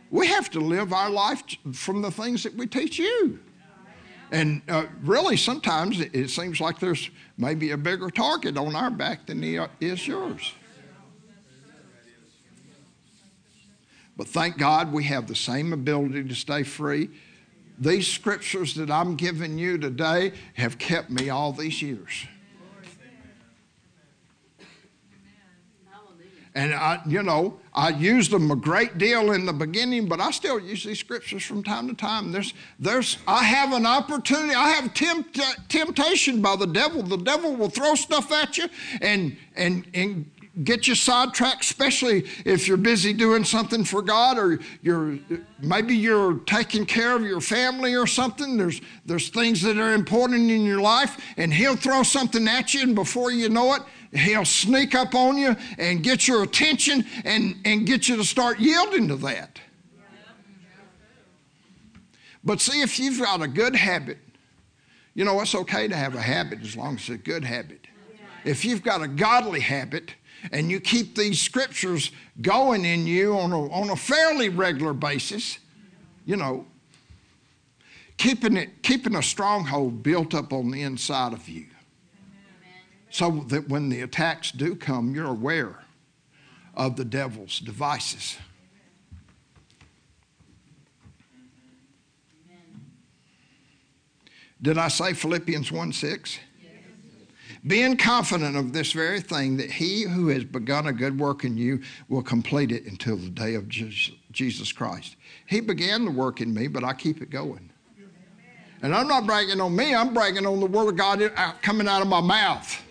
A: We have to live our life from the things that we teach you. And uh, really, sometimes it, seems like there's maybe a bigger target on our back than the, uh, is yours. But thank God we have the same ability to stay free. These scriptures that I'm giving you today have kept me all these years. And I, you know, I used them a great deal in the beginning, but I still use these scriptures from time to time. There's, there's, I have an opportunity. I have tempt, temptation by the devil. The devil will throw stuff at you and and and get you sidetracked, especially if you're busy doing something for God or you're maybe you're taking care of your family or something. There's there's things that are important in your life, and he'll throw something at you, and before you know it He'll sneak up on you and get your attention and, and get you to start yielding to that. But see, if you've got a good habit, you know, it's okay to have a habit as long as it's a good habit. If you've got a godly habit and you keep these scriptures going in you on a, on a fairly regular basis, you know, keeping, it, keeping a stronghold built up on the inside of you so that when the attacks do come, you're aware of the devil's devices. Did I say Philippians 1 6? Being confident of this very thing, that he who has begun a good work in you will complete it until the day of Jesus Christ. He began the work in me, but I keep it going. And I'm not bragging on me, I'm bragging on the Word of God coming out of my mouth.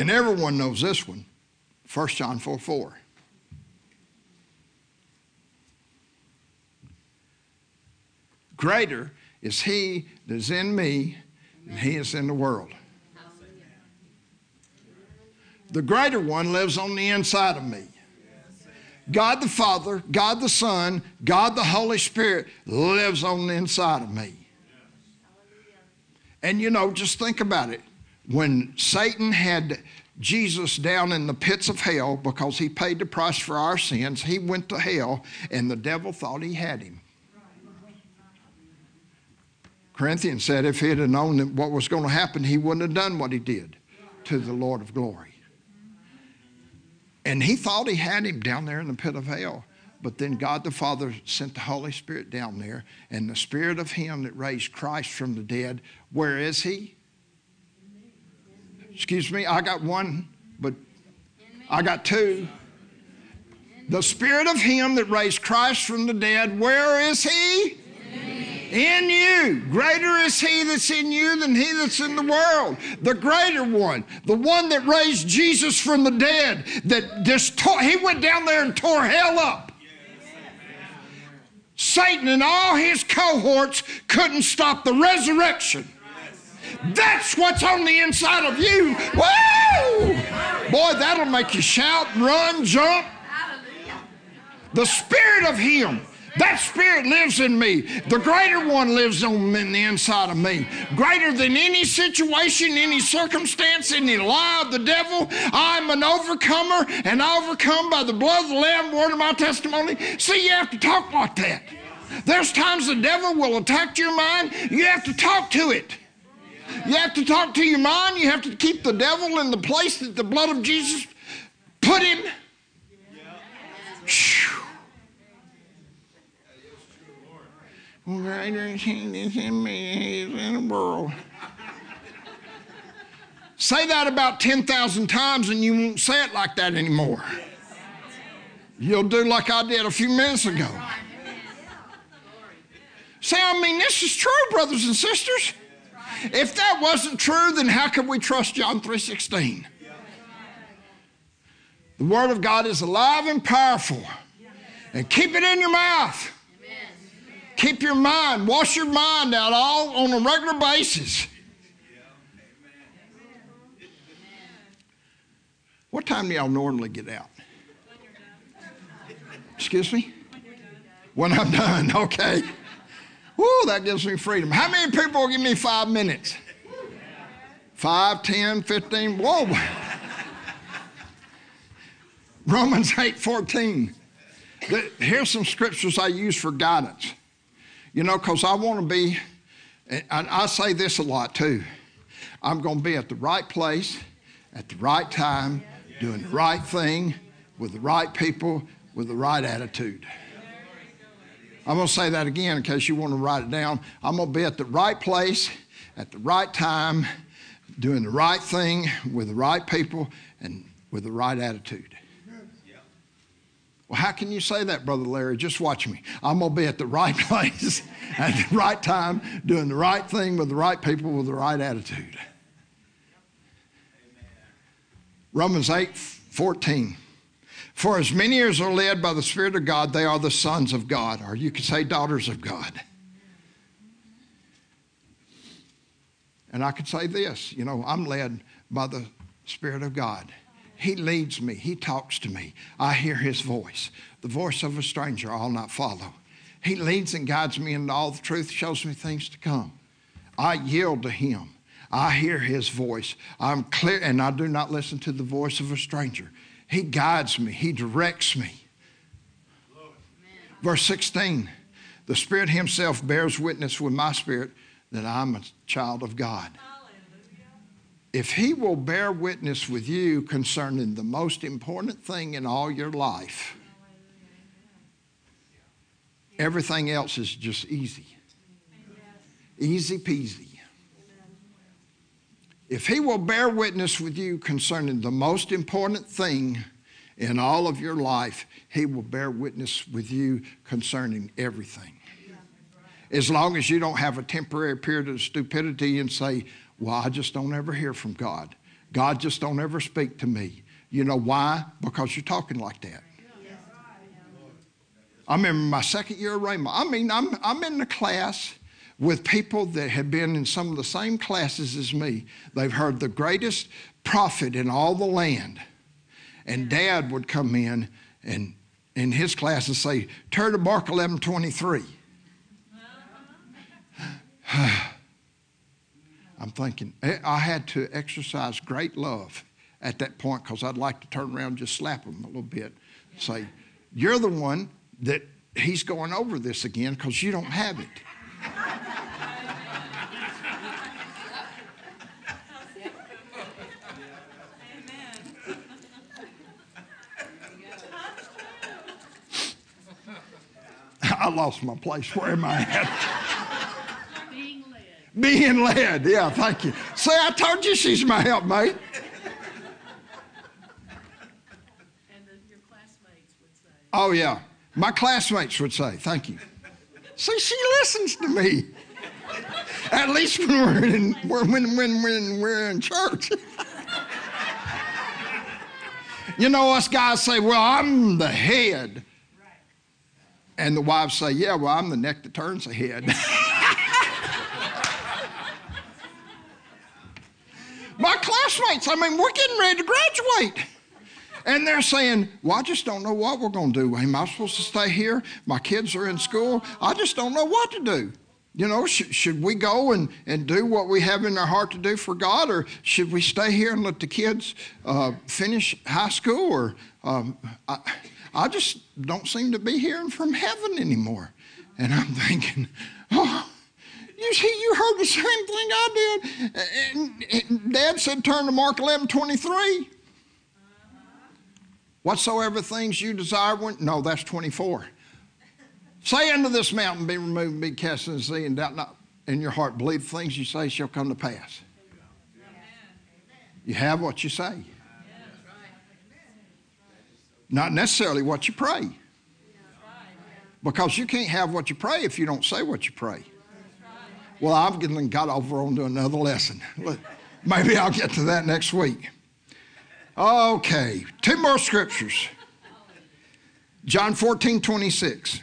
A: And everyone knows this one 1 John 4 4. Greater is he that is in me than he is in the world. The greater one lives on the inside of me. God the Father, God the Son, God the Holy Spirit lives on the inside of me. And you know, just think about it. When Satan had Jesus down in the pits of hell because he paid the price for our sins, he went to hell and the devil thought he had him. Corinthians said if he had known what was going to happen, he wouldn't have done what he did to the Lord of glory. And he thought he had him down there in the pit of hell. But then God the Father sent the Holy Spirit down there, and the Spirit of Him that raised Christ from the dead, where is He? Excuse me, I got one, but I got two. The Spirit of Him that raised Christ from the dead, where is He? in you. Greater is he that's in you than he that's in the world. The greater one, the one that raised Jesus from the dead, that just tore, he went down there and tore hell up. Satan and all his cohorts couldn't stop the resurrection. That's what's on the inside of you. Woo! Boy, that'll make you shout, run, jump. The spirit of him that spirit lives in me. The greater one lives on in the inside of me. Greater than any situation, any circumstance, any lie of the devil. I'm an overcomer and I overcome by the blood of the Lamb, word of my testimony. See, you have to talk like that. There's times the devil will attack your mind. You have to talk to it. You have to talk to your mind. You have to keep the devil in the place that the blood of Jesus put him. Say that about 10,000 times and you won't say it like that anymore. You'll do like I did a few minutes ago. Say, I mean, this is true, brothers and sisters. If that wasn't true, then how could we trust John 3.16? The Word of God is alive and powerful. And keep it in your mouth. Keep your mind, wash your mind out all on a regular basis. What time do y'all normally get out? Excuse me? When I'm done, okay. Woo, that gives me freedom. How many people will give me five minutes? Five, ten, fifteen? Whoa. *laughs* Romans 8 14. Here's some scriptures I use for guidance. You know, because I want to be, and I say this a lot too I'm going to be at the right place at the right time, doing the right thing with the right people with the right attitude. I'm going to say that again in case you want to write it down. I'm going to be at the right place at the right time, doing the right thing with the right people and with the right attitude. Well, how can you say that, Brother Larry? Just watch me. I'm going to be at the right place at the right time, doing the right thing with the right people with the right attitude. Romans 8 14. For as many as are led by the Spirit of God, they are the sons of God, or you could say daughters of God. And I could say this you know, I'm led by the Spirit of God. He leads me. He talks to me. I hear his voice. The voice of a stranger I'll not follow. He leads and guides me into all the truth, shows me things to come. I yield to him. I hear his voice. I'm clear, and I do not listen to the voice of a stranger. He guides me, he directs me. Verse 16 The Spirit Himself bears witness with my spirit that I'm a child of God if he will bear witness with you concerning the most important thing in all your life, everything else is just easy. Easy peasy. If he will bear witness with you concerning the most important thing in all of your life, he will bear witness with you concerning everything. As long as you don't have a temporary period of stupidity and say, well, I just don't ever hear from God. God just don't ever speak to me. You know why? Because you're talking like that. I remember my second year of Rhema. I mean, I'm, I'm in the class with people that have been in some of the same classes as me. They've heard the greatest prophet in all the land. And dad would come in and in his class and say, turn to Mark 11 23. *sighs* I'm thinking, eh, I had to exercise great love at that point because I'd like to turn around and just slap him a little bit. Say, You're the one that he's going over this again because you don't have it. *laughs* I lost my place. Where am I at? Being led. Being led. Yeah, thank you. See, I told you she's my helpmate.
B: And the, your classmates would say.
A: Oh, yeah. My classmates would say, thank you. See, she listens to me. At least when we're in, when, when, when we're in church. you know, us guys say, well, I'm the head. And the wives say, Yeah, well, I'm the neck that turns the head. *laughs* My classmates, I mean, we're getting ready to graduate. And they're saying, Well, I just don't know what we're going to do. Am I supposed to stay here? My kids are in school. I just don't know what to do. You know, sh- should we go and, and do what we have in our heart to do for God, or should we stay here and let the kids uh, finish high school? Or um, I, I just don't seem to be hearing from heaven anymore. And I'm thinking, oh, you see, you heard the same thing I did. And, and Dad said, turn to Mark 11 23. Whatsoever things you desire, when, no, that's 24. Say unto this mountain, be removed and be cast in the sea, and doubt not in your heart. Believe things you say shall come to pass. You have what you say. Not necessarily what you pray. Because you can't have what you pray if you don't say what you pray. Well, I've got over on to another lesson. Maybe I'll get to that next week. Okay, two more scriptures. John 14, 26.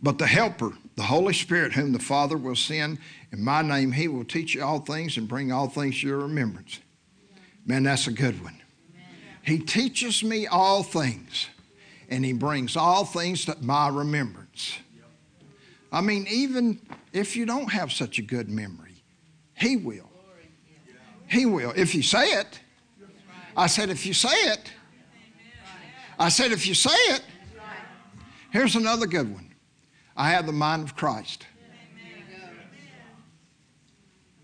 A: But the Helper, the Holy Spirit, whom the Father will send in my name, he will teach you all things and bring all things to your remembrance. Man, that's a good one. He teaches me all things, and He brings all things to my remembrance. I mean, even if you don't have such a good memory, He will. He will. If you say it, I said, if you say it, I said, if you say it, here's another good one I have the mind of Christ.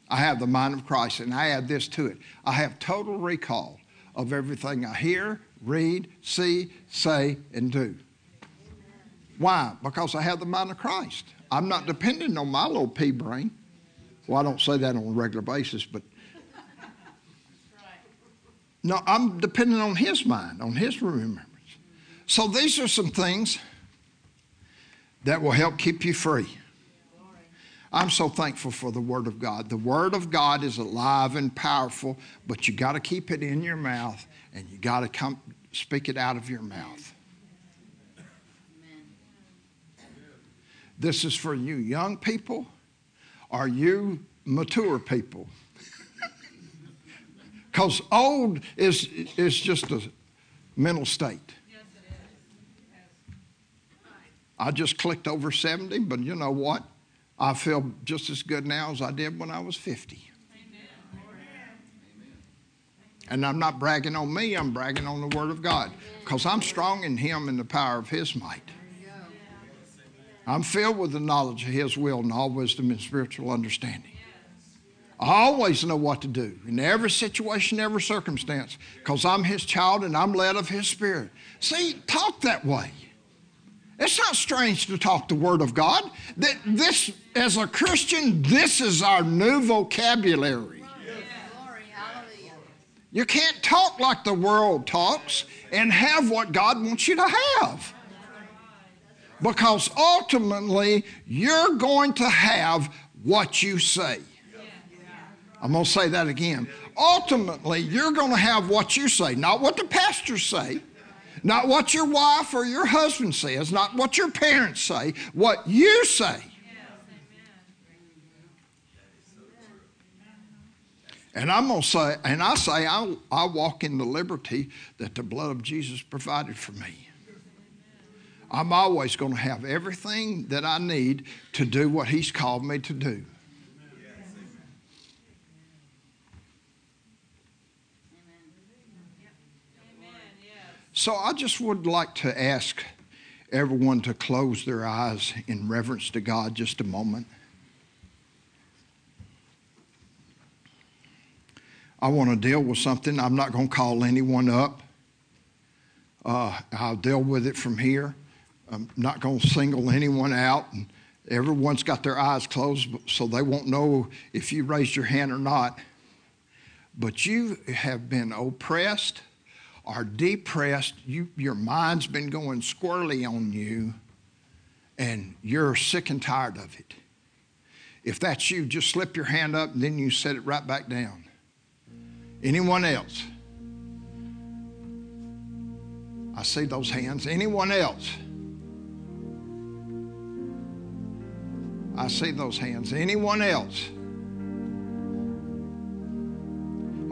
A: I have the mind of Christ, and I add this to it I have total recall of everything I hear, read, see, say, and do. Why? Because I have the mind of Christ. I'm not dependent on my little pea brain. Well, I don't say that on a regular basis, but. No, I'm dependent on His mind, on His remembrance. So these are some things that will help keep you free. I'm so thankful for the Word of God. The Word of God is alive and powerful, but you got to keep it in your mouth and you got to come speak it out of your mouth. This is for you young people Are you mature people. Because old is, is just a mental state. I just clicked over 70, but you know what? I feel just as good now as I did when I was 50. And I'm not bragging on me, I'm bragging on the Word of God because I'm strong in Him and the power of His might. I'm filled with the knowledge of His will and all wisdom and spiritual understanding. I always know what to do in every situation, every circumstance because I'm His child and I'm led of His Spirit. See, talk that way. It's not strange to talk the Word of God. That this, as a Christian, this is our new vocabulary. You can't talk like the world talks and have what God wants you to have. Because ultimately, you're going to have what you say. I'm going to say that again. Ultimately, you're going to have what you say, not what the pastors say, not what your wife or your husband says, not what your parents say, what you say. And I'm going to say, and I say, I, I walk in the liberty that the blood of Jesus provided for me. I'm always going to have everything that I need to do what He's called me to do. So I just would like to ask everyone to close their eyes in reverence to God just a moment. I want to deal with something. I'm not going to call anyone up. Uh, I'll deal with it from here. I'm not going to single anyone out. And everyone's got their eyes closed, so they won't know if you raised your hand or not. But you have been oppressed or depressed. You, your mind's been going squirrely on you, and you're sick and tired of it. If that's you, just slip your hand up and then you set it right back down. Anyone else? I see those hands. Anyone else? I see those hands. Anyone else?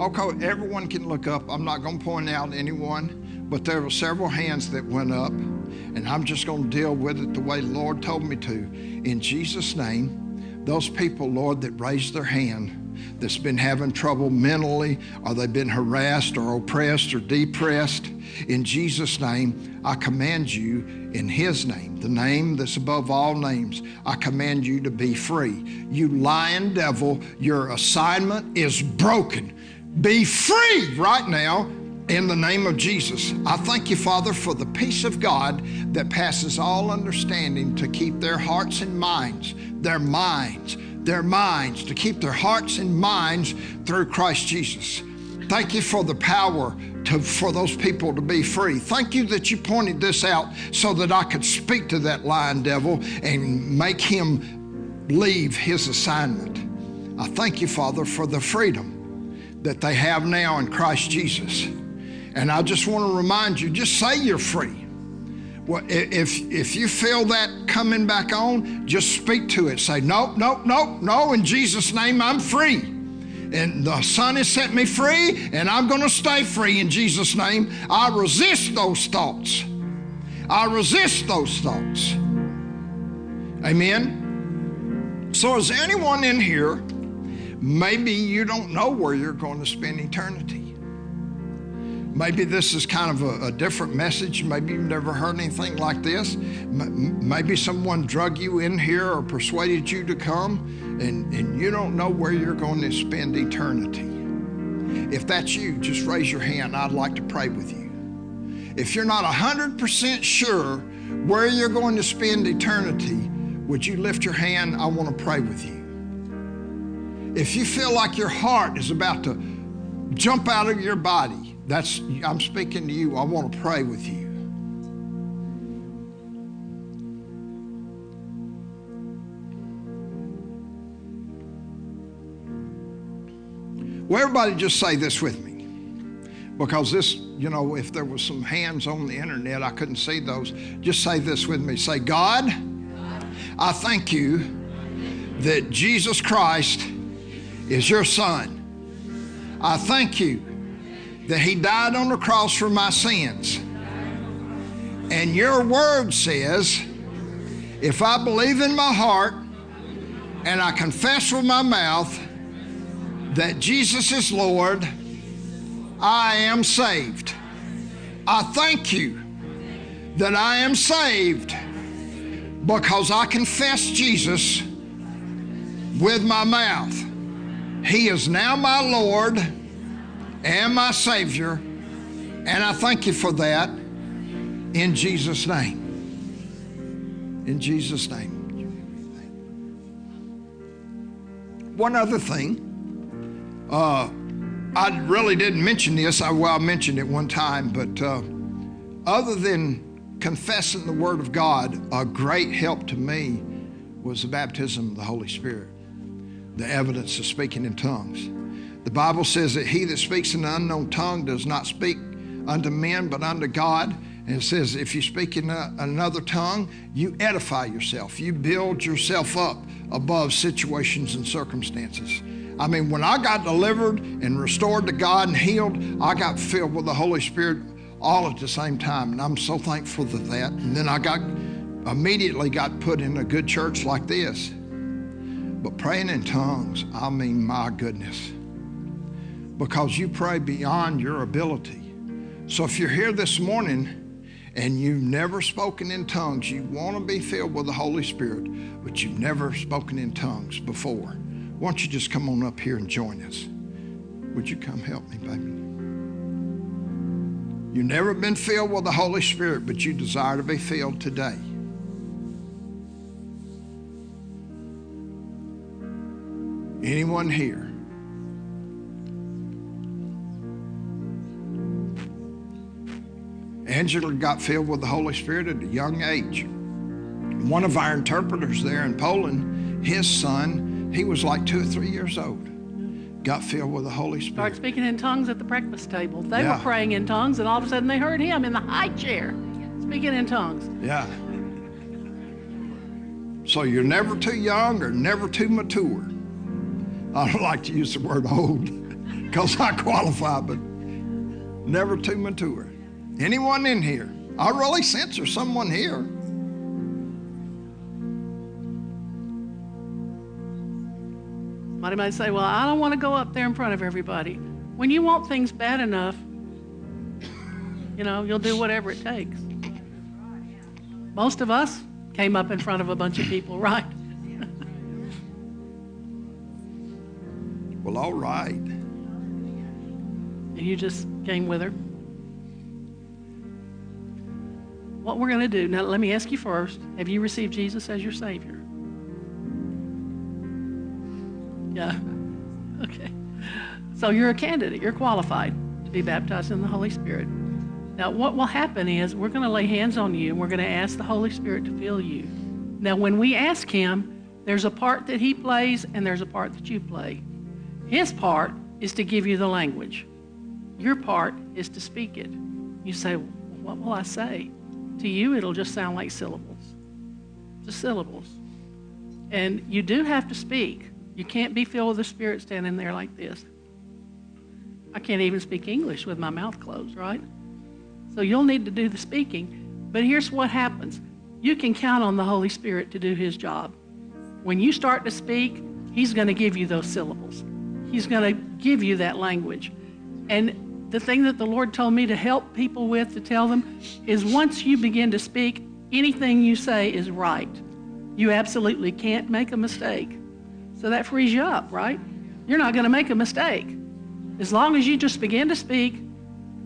A: Okay, everyone can look up. I'm not going to point out anyone, but there were several hands that went up, and I'm just going to deal with it the way the Lord told me to. In Jesus' name, those people, Lord, that raised their hand that's been having trouble mentally, or they've been harassed or oppressed or depressed, in Jesus' name, I command you in His name, the name that's above all names, I command you to be free. You lying devil, your assignment is broken. Be free right now in the name of Jesus. I thank you, Father, for the peace of God that passes all understanding to keep their hearts and minds, their minds, their minds, to keep their hearts and minds through Christ Jesus. Thank you for the power to, for those people to be free. Thank you that you pointed this out so that I could speak to that lying devil and make him leave his assignment. I thank you, Father, for the freedom that they have now in Christ Jesus. And I just want to remind you just say you're free. Well, if, if you feel that coming back on, just speak to it. Say, nope, nope, nope, no, in Jesus' name, I'm free. And the Son has set me free, and I'm going to stay free in Jesus' name. I resist those thoughts. I resist those thoughts. Amen. So, is anyone in here, maybe you don't know where you're going to spend eternity? Maybe this is kind of a, a, different message. Maybe you've never heard anything like this. M- maybe someone drug you in here or persuaded you to come, and, and you don't know where you're going to spend eternity. If that's you, just raise your hand. I'd like to pray with you. If you're not 100% sure where you're going to spend eternity, would you lift your hand? I want to pray with you. If you feel like your heart is about to jump out of your body, that's, I'm speaking to you. I want to pray with you. Well, everybody just say this with me. Because this, you know, if there was some hands on the internet, I couldn't see those. Just say this with me. Say, God, I thank you that Jesus Christ is your Son. I thank you that He died on the cross for my sins. And your word says, if I believe in my heart and I confess with my mouth that Jesus is Lord, I am saved. I thank you that I am saved because I confess Jesus with my mouth. He is now my Lord and my Savior. And I thank you for that in Jesus' name. In Jesus' name. One other thing. Uh, I really didn't mention this. I, well, I mentioned it one time, but uh, other than confessing the Word of God, a great help to me was the baptism of the Holy Spirit, the evidence of speaking in tongues. The Bible says that he that speaks in an unknown tongue does not speak unto men, but unto God. And it says, if you speak in a, another tongue, you edify yourself. You build yourself up above situations and circumstances. I mean, when I got delivered and restored to God and healed, I got filled with the Holy Spirit all at the same time. And I'm so thankful for that. And then I got immediately got put in a good church like this. But praying in tongues, I mean, my goodness. Because you pray beyond your ability. So if you're here this morning and you've never spoken in tongues, you want to be filled with the Holy Spirit, but you've never spoken in tongues before, why don't you just come on up here and join us? Would you come help me, baby? You've never been filled with the Holy Spirit, but you desire to be filled today. Anyone here? Angela got filled with the Holy Spirit at a young age. One of our interpreters there in Poland, his son, he was like two or three years old, got filled with the Holy Spirit.
B: Started speaking in tongues at the breakfast table. They
A: Yeah.
B: were praying in tongues, and all of a sudden they heard him in the high chair speaking in tongues.
A: Yeah. So you're never too young or never too mature. I don't like to use the word old because I qualify, but never too mature. Anyone in here? I really sense there's someone here.
B: Somebody might say, Well, I don't want to go up there in front of everybody. When you want things bad enough, you know, you'll do whatever it takes. Most of us came up in front of a bunch of people, *laughs* right?
A: Well, all right.
B: And you just came with her. What we're going to do, now let me ask you first have you received Jesus as your Savior? Yeah. *laughs* Okay. So you're a candidate, you're qualified to be baptized in the Holy Spirit. Now, what will happen is we're going to lay hands on you and we're going to ask the Holy Spirit to fill you. Now, when we ask Him, there's a part that He plays and there's a part that you play. His part is to give you the language. Your part is to speak it. You say, What will I say? To you, it'll just sound like syllables. Just syllables. And you do have to speak. You can't be filled with the Spirit standing there like this. I can't even speak English with my mouth closed, right? So you'll need to do the speaking. But here's what happens you can count on the Holy Spirit to do His job. When you start to speak, He's going to give you those syllables, He's going to give you that language. And the thing that the Lord told me to help people with, to tell them, is once you begin to speak, anything you say is right. You absolutely can't make a mistake. So that frees you up, right? You're not going to make a mistake. As long as you just begin to speak,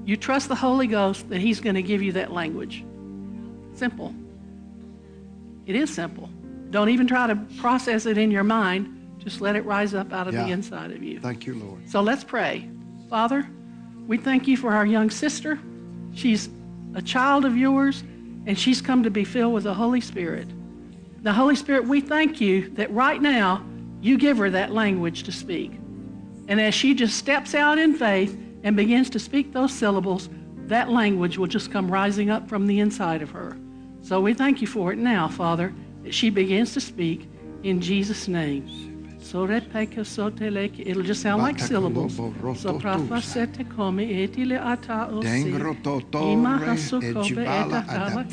B: you trust the Holy Ghost that He's going to give you that language. Simple. It is simple. Don't even try to process it in your mind. Just let it rise up out of the inside of you.
A: Thank you, Lord.
B: So let's pray. Father, we thank you for our young sister. She's a child of yours, and she's come to be filled with the Holy Spirit. The Holy Spirit, we thank you that right now you give her that language to speak. And as she just steps out in faith and begins to speak those syllables, that language will just come rising up from the inside of her. So we thank you for it now, Father, that she begins to speak in Jesus' name. Sorepeke. It'll just sound like syllables. Soprafasete come etile ata osi.
A: Dengro totore,
B: Ima hasukobe
A: ejibala
B: eta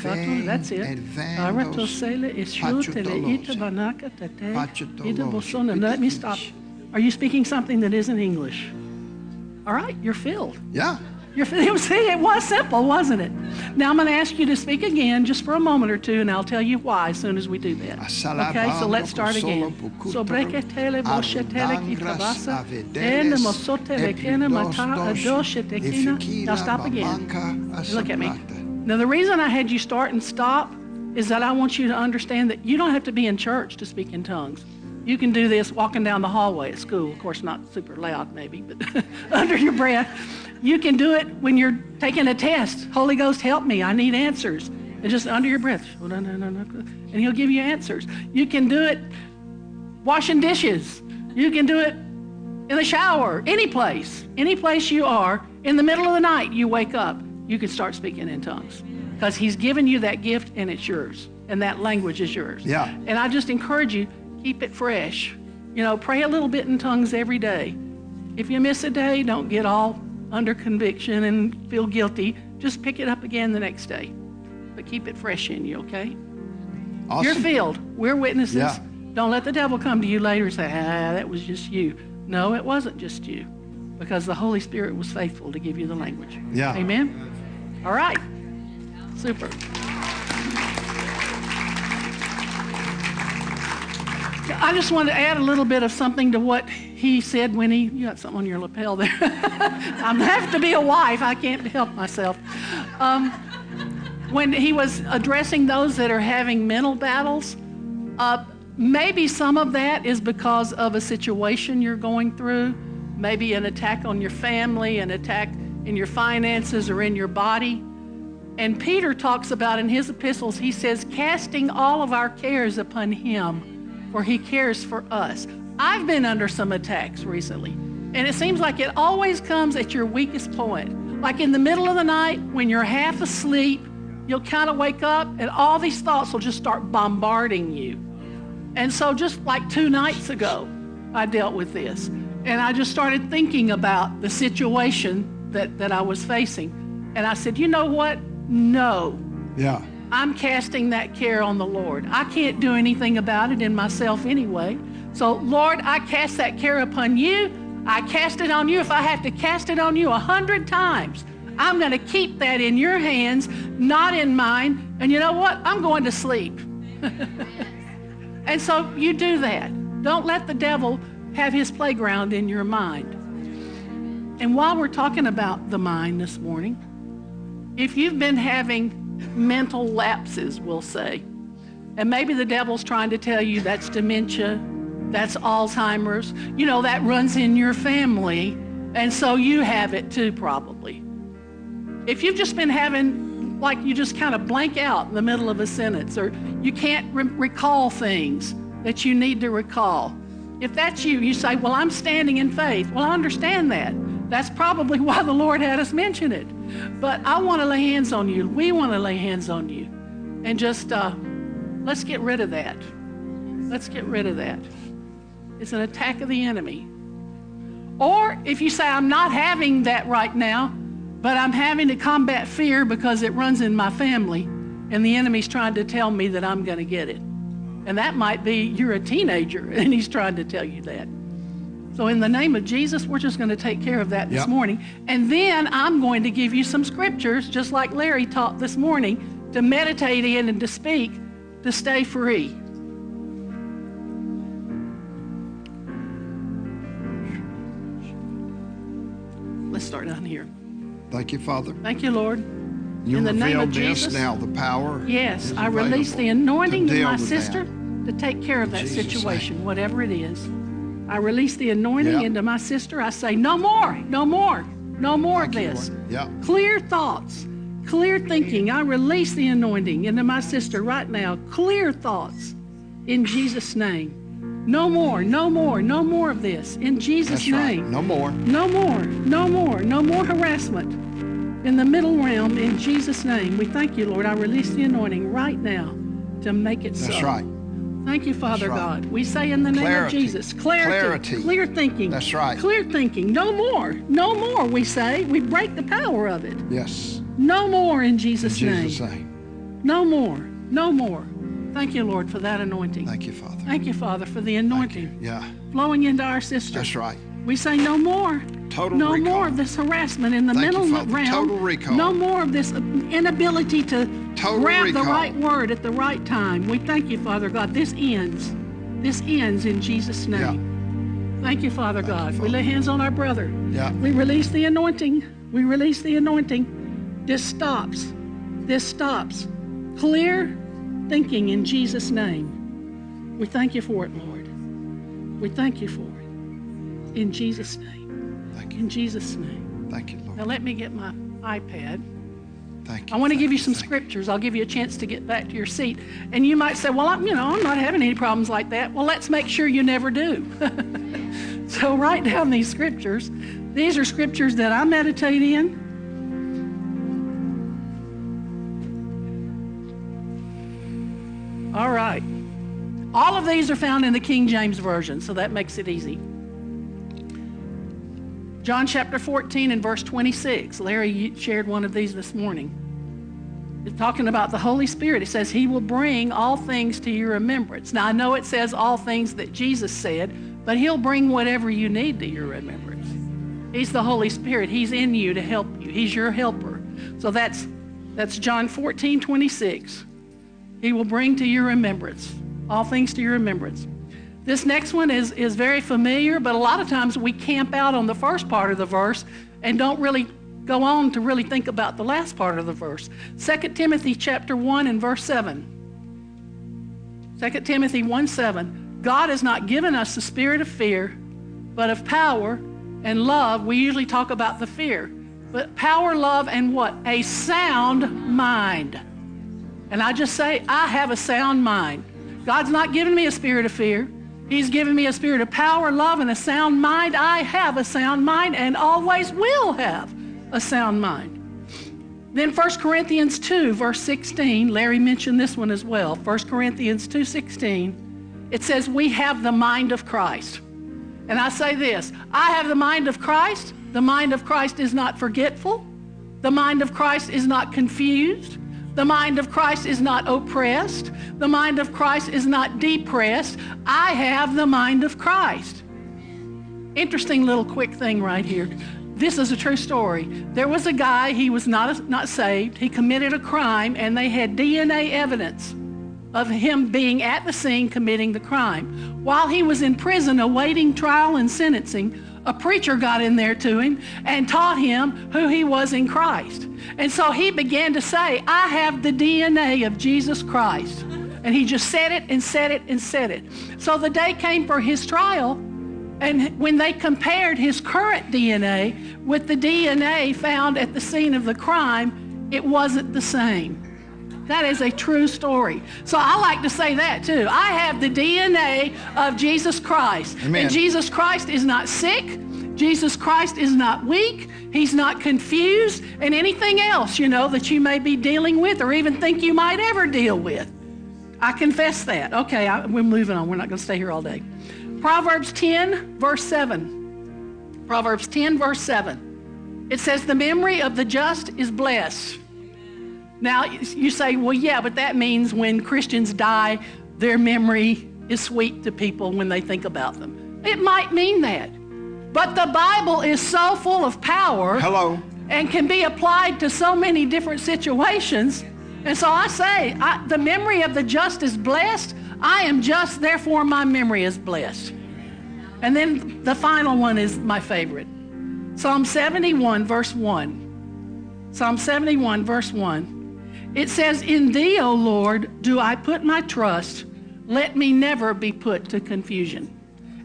B: That's it.
A: edvandos,
B: Aratosele ishutele ita banaka tete. Ita bosona. Let me stop. Are you speaking something that isn't English? All right, you're filled.
A: Yeah.
B: You're, *laughs* see, it was simple, wasn't it? Now I'm going to ask you to speak again just for a moment or two, and I'll tell you why as soon as we do that. Okay, so let's start again. So breketele boshetele kitabasa, ene mosotele kene mata adoshete kina. Now stop again. Look at me. Now the reason I had you start and stop is that I want you to understand that you don't have to be in church to speak in tongues. You can do this walking down the hallway at school. Of course, not super loud, maybe, but *laughs* under your breath. You can do it when you're taking a test. Holy Ghost, help me. I need answers. And just under your breath. And He'll give you answers. You can do it washing dishes. You can do it in the shower, any place, any place you are, in the middle of the night, you wake up, you can start speaking in tongues because He's given you that gift and it's yours, and that language is yours.
A: Yeah.
B: And I just encourage you, keep it fresh. You know, pray a little bit in tongues every day. If you miss a day, don't get all under conviction and feel guilty. Just pick it up again the next day. But keep it fresh in you, okay?
A: Awesome.
B: You're filled. We're witnesses.
A: Yeah.
B: Don't let the devil come to you later and say, ah, that was just you. No, it wasn't just you. Because the Holy Spirit was faithful to give you the language.
A: Yeah.
B: Amen? All right. Super. I just want to add a little bit of something to what he said when he, you got something on your lapel there. *laughs* I have to be a wife. I can't help myself. Um, when he was addressing those that are having mental battles, uh, maybe some of that is because of a situation you're going through, maybe an attack on your family, an attack in your finances or in your body. And Peter talks about in his epistles, he says, casting all of our cares upon him, for he cares for us. I've been under some attacks recently, and it seems like it always comes at your weakest point. Like in the middle of the night when you're half asleep, you'll kind of wake up and all these thoughts will just start bombarding you. And so, just like two nights ago, I dealt with this. And I just started thinking about the situation that, that I was facing. And I said, you know what? No.
A: Yeah.
B: I'm casting that care on the Lord. I can't do anything about it in myself anyway. So, Lord, I cast that care upon you. I cast it on you. If I have to cast it on you a hundred times, I'm going to keep that in your hands, not in mine. And you know what? I'm going to sleep. *laughs* and so you do that. Don't let the devil have his playground in your mind. And while we're talking about the mind this morning, if you've been having mental lapses, we'll say, and maybe the devil's trying to tell you that's dementia, that's Alzheimer's, you know, that runs in your family, and so you have it too, probably. If you've just been having, like, you just kind of blank out in the middle of a sentence, or you can't re- recall things that you need to recall, if that's you, you say, Well, I'm standing in faith. Well, I understand that. That's probably why the Lord had us mention it. But I want to lay hands on you. We want to lay hands on you. And just uh, let's get rid of that. Let's get rid of that. It's an attack of the enemy. Or if you say, I'm not having that right now, but I'm having to combat fear because it runs in my family, and the enemy's trying to tell me that I'm going to get it. And that might be you're a teenager, *laughs* and he's trying to tell you that. So, in the name of Jesus, we're just going to take care of that this
A: Yep.
B: morning. And then I'm going to give you some scriptures, just like Larry taught this morning, to meditate in and to speak to stay free. Let's start down here.
A: Thank you, Father.
B: Thank you, Lord.
A: You
B: In the name of Jesus?
A: now. The power.
B: Yes, I release the anointing
A: to
B: to my sister
A: that.
B: to take care of that
A: Jesus' name.
B: situation, whatever it is. I release the anointing
A: Yeah.
B: into my sister. I say, no more, no more, no more of this.
A: Yeah.
B: Clear thoughts, clear thinking. I release the anointing into my sister right now. Clear thoughts in Jesus' name. No more, no more, no more of this in Jesus'
A: That's right.
B: name.
A: No more.
B: No more, no more, no more harassment in the middle realm in Jesus' name. We thank you, Lord. I release the anointing right now to make it so.
A: That's right.
B: Thank you, Father
A: right.
B: God. We say in the name
A: Clarity.
B: of Jesus, clarity,
A: Clarity.
B: clear thinking.
A: That's right.
B: Clear thinking. No more, no more, we say. We break the power of it.
A: Yes.
B: No more in
A: In
B: Jesus'
A: Jesus'
B: name.
A: name.
B: No more, no more. Thank you, Lord, for that anointing.
A: Thank you, Father.
B: Thank you, Father, for the anointing
A: Yeah.
B: flowing into our sister.
A: That's right.
B: We say no more.
A: Total
B: no
A: recall.
B: more of this harassment in the
A: Thank you,
B: mental
A: Father.
B: realm. No more of this inability to
A: Total
B: grab
A: recall.
B: the right word at the right time. We thank you, Father God. This ends. This ends in Jesus' name. Thank you, Father God.
A: you,
B: We lay hands on our brother.
A: Yeah.
B: We release the anointing. We release the anointing. This stops. This stops. Clear thinking in Jesus' name. We thank you for it, Lord. We thank you for it. In Jesus' name.
A: Thank you.
B: In Jesus' name.
A: Thank you, Lord.
B: Now let me get my iPad.
A: Thank you.
B: I want to give you some scriptures. I'll give you a chance to get back to your seat. And you might say, well, I'm, you know, I'm not having any problems like that. Well, let's make sure you never do. *laughs* So write down these scriptures. These are scriptures that I meditate in. All right. All of these are found in the King James Version, so that makes it easy. John chapter 14 and verse 26. Larry shared one of these this morning. It's talking about the Holy Spirit. It says, He will bring all things to your remembrance. Now, I know it says all things that Jesus said, but He'll bring whatever you need to your remembrance. He's the Holy Spirit. He's in you to help you, He's your helper. So that's, that's John 14, 26. He will bring to your remembrance all things to your remembrance. This next one is, is very familiar, but a lot of times we camp out on the first part of the verse and don't really go on to really think about the last part of the verse. 2 Timothy chapter 1 and verse 7. 2 Timothy 1 7. God has not given us the spirit of fear, but of power and love. We usually talk about the fear, but power, love, and what? A sound mind. And I just say, I have a sound mind. God's not given me a spirit of fear. He's given me a spirit of power, love, and a sound mind. I have a sound mind and always will have a sound mind. Then 1 Corinthians 2, verse 16, Larry mentioned this one as well. 1 Corinthians 2 16, it says, We have the mind of Christ. And I say this I have the mind of Christ. The mind of Christ is not forgetful. The mind of Christ is not confused. The mind of Christ is not oppressed. The mind of Christ is not depressed. I have the mind of Christ. Interesting little quick thing right here. This is a true story. There was a guy, he was not, not saved. He committed a crime, and they had DNA evidence of him being at the scene committing the crime. While he was in prison awaiting trial and sentencing, a preacher got in there to him and taught him who he was in Christ. And so he began to say, I have the DNA of Jesus Christ. And he just said it and said it and said it. So the day came for his trial, and when they compared his current DNA with the DNA found at the scene of the crime, it wasn't the same. That is a true story. So I like to say that too. I have the DNA of Jesus Christ.
A: Amen.
B: And Jesus Christ is not sick. Jesus Christ is not weak. He's not confused. And anything else, you know, that you may be dealing with or even think you might ever deal with. I confess that. Okay, I, we're moving on. We're not going to stay here all day. Proverbs 10, verse 7. Proverbs 10, verse 7. It says, The memory of the just is blessed. Now, you say, well, yeah, but that means when Christians die, their memory is sweet to people when they think about them. It might mean that. But the Bible is so full of power.
A: Hello.
B: And can be applied to so many different situations. And so I say, I, the memory of the just is blessed. I am just, therefore my memory is blessed. And then the final one is my favorite Psalm 71, verse 1. Psalm 71, verse 1. It says, In thee, O Lord, do I put my trust. Let me never be put to confusion.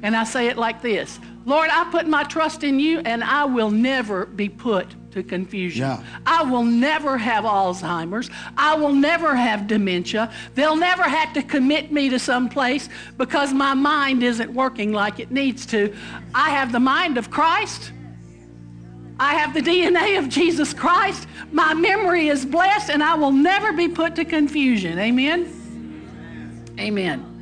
B: And I say it like this Lord, I put my trust in you, and I will never be put to confusion.
A: Yeah.
B: I will never have Alzheimer's. I will never have dementia. They'll never have to commit me to some place because my mind isn't working like it needs to. I have the mind of Christ. I have the DNA of Jesus Christ. My memory is blessed, and I will never be put to confusion. Amen. Amen.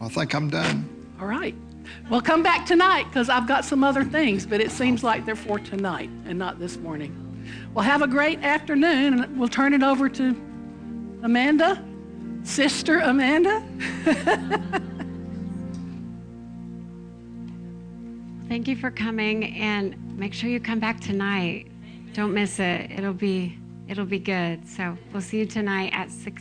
A: I think I'm done.
B: All right. Well, come back tonight because I've got some other things, but it seems like they're for tonight and not this morning. Well, have a great afternoon, and we'll turn it over to Amanda, Sister Amanda. *laughs*
C: Thank you for coming, and make sure you come back tonight. Don't miss it. It'll be it'll be good. So we'll see you tonight at six.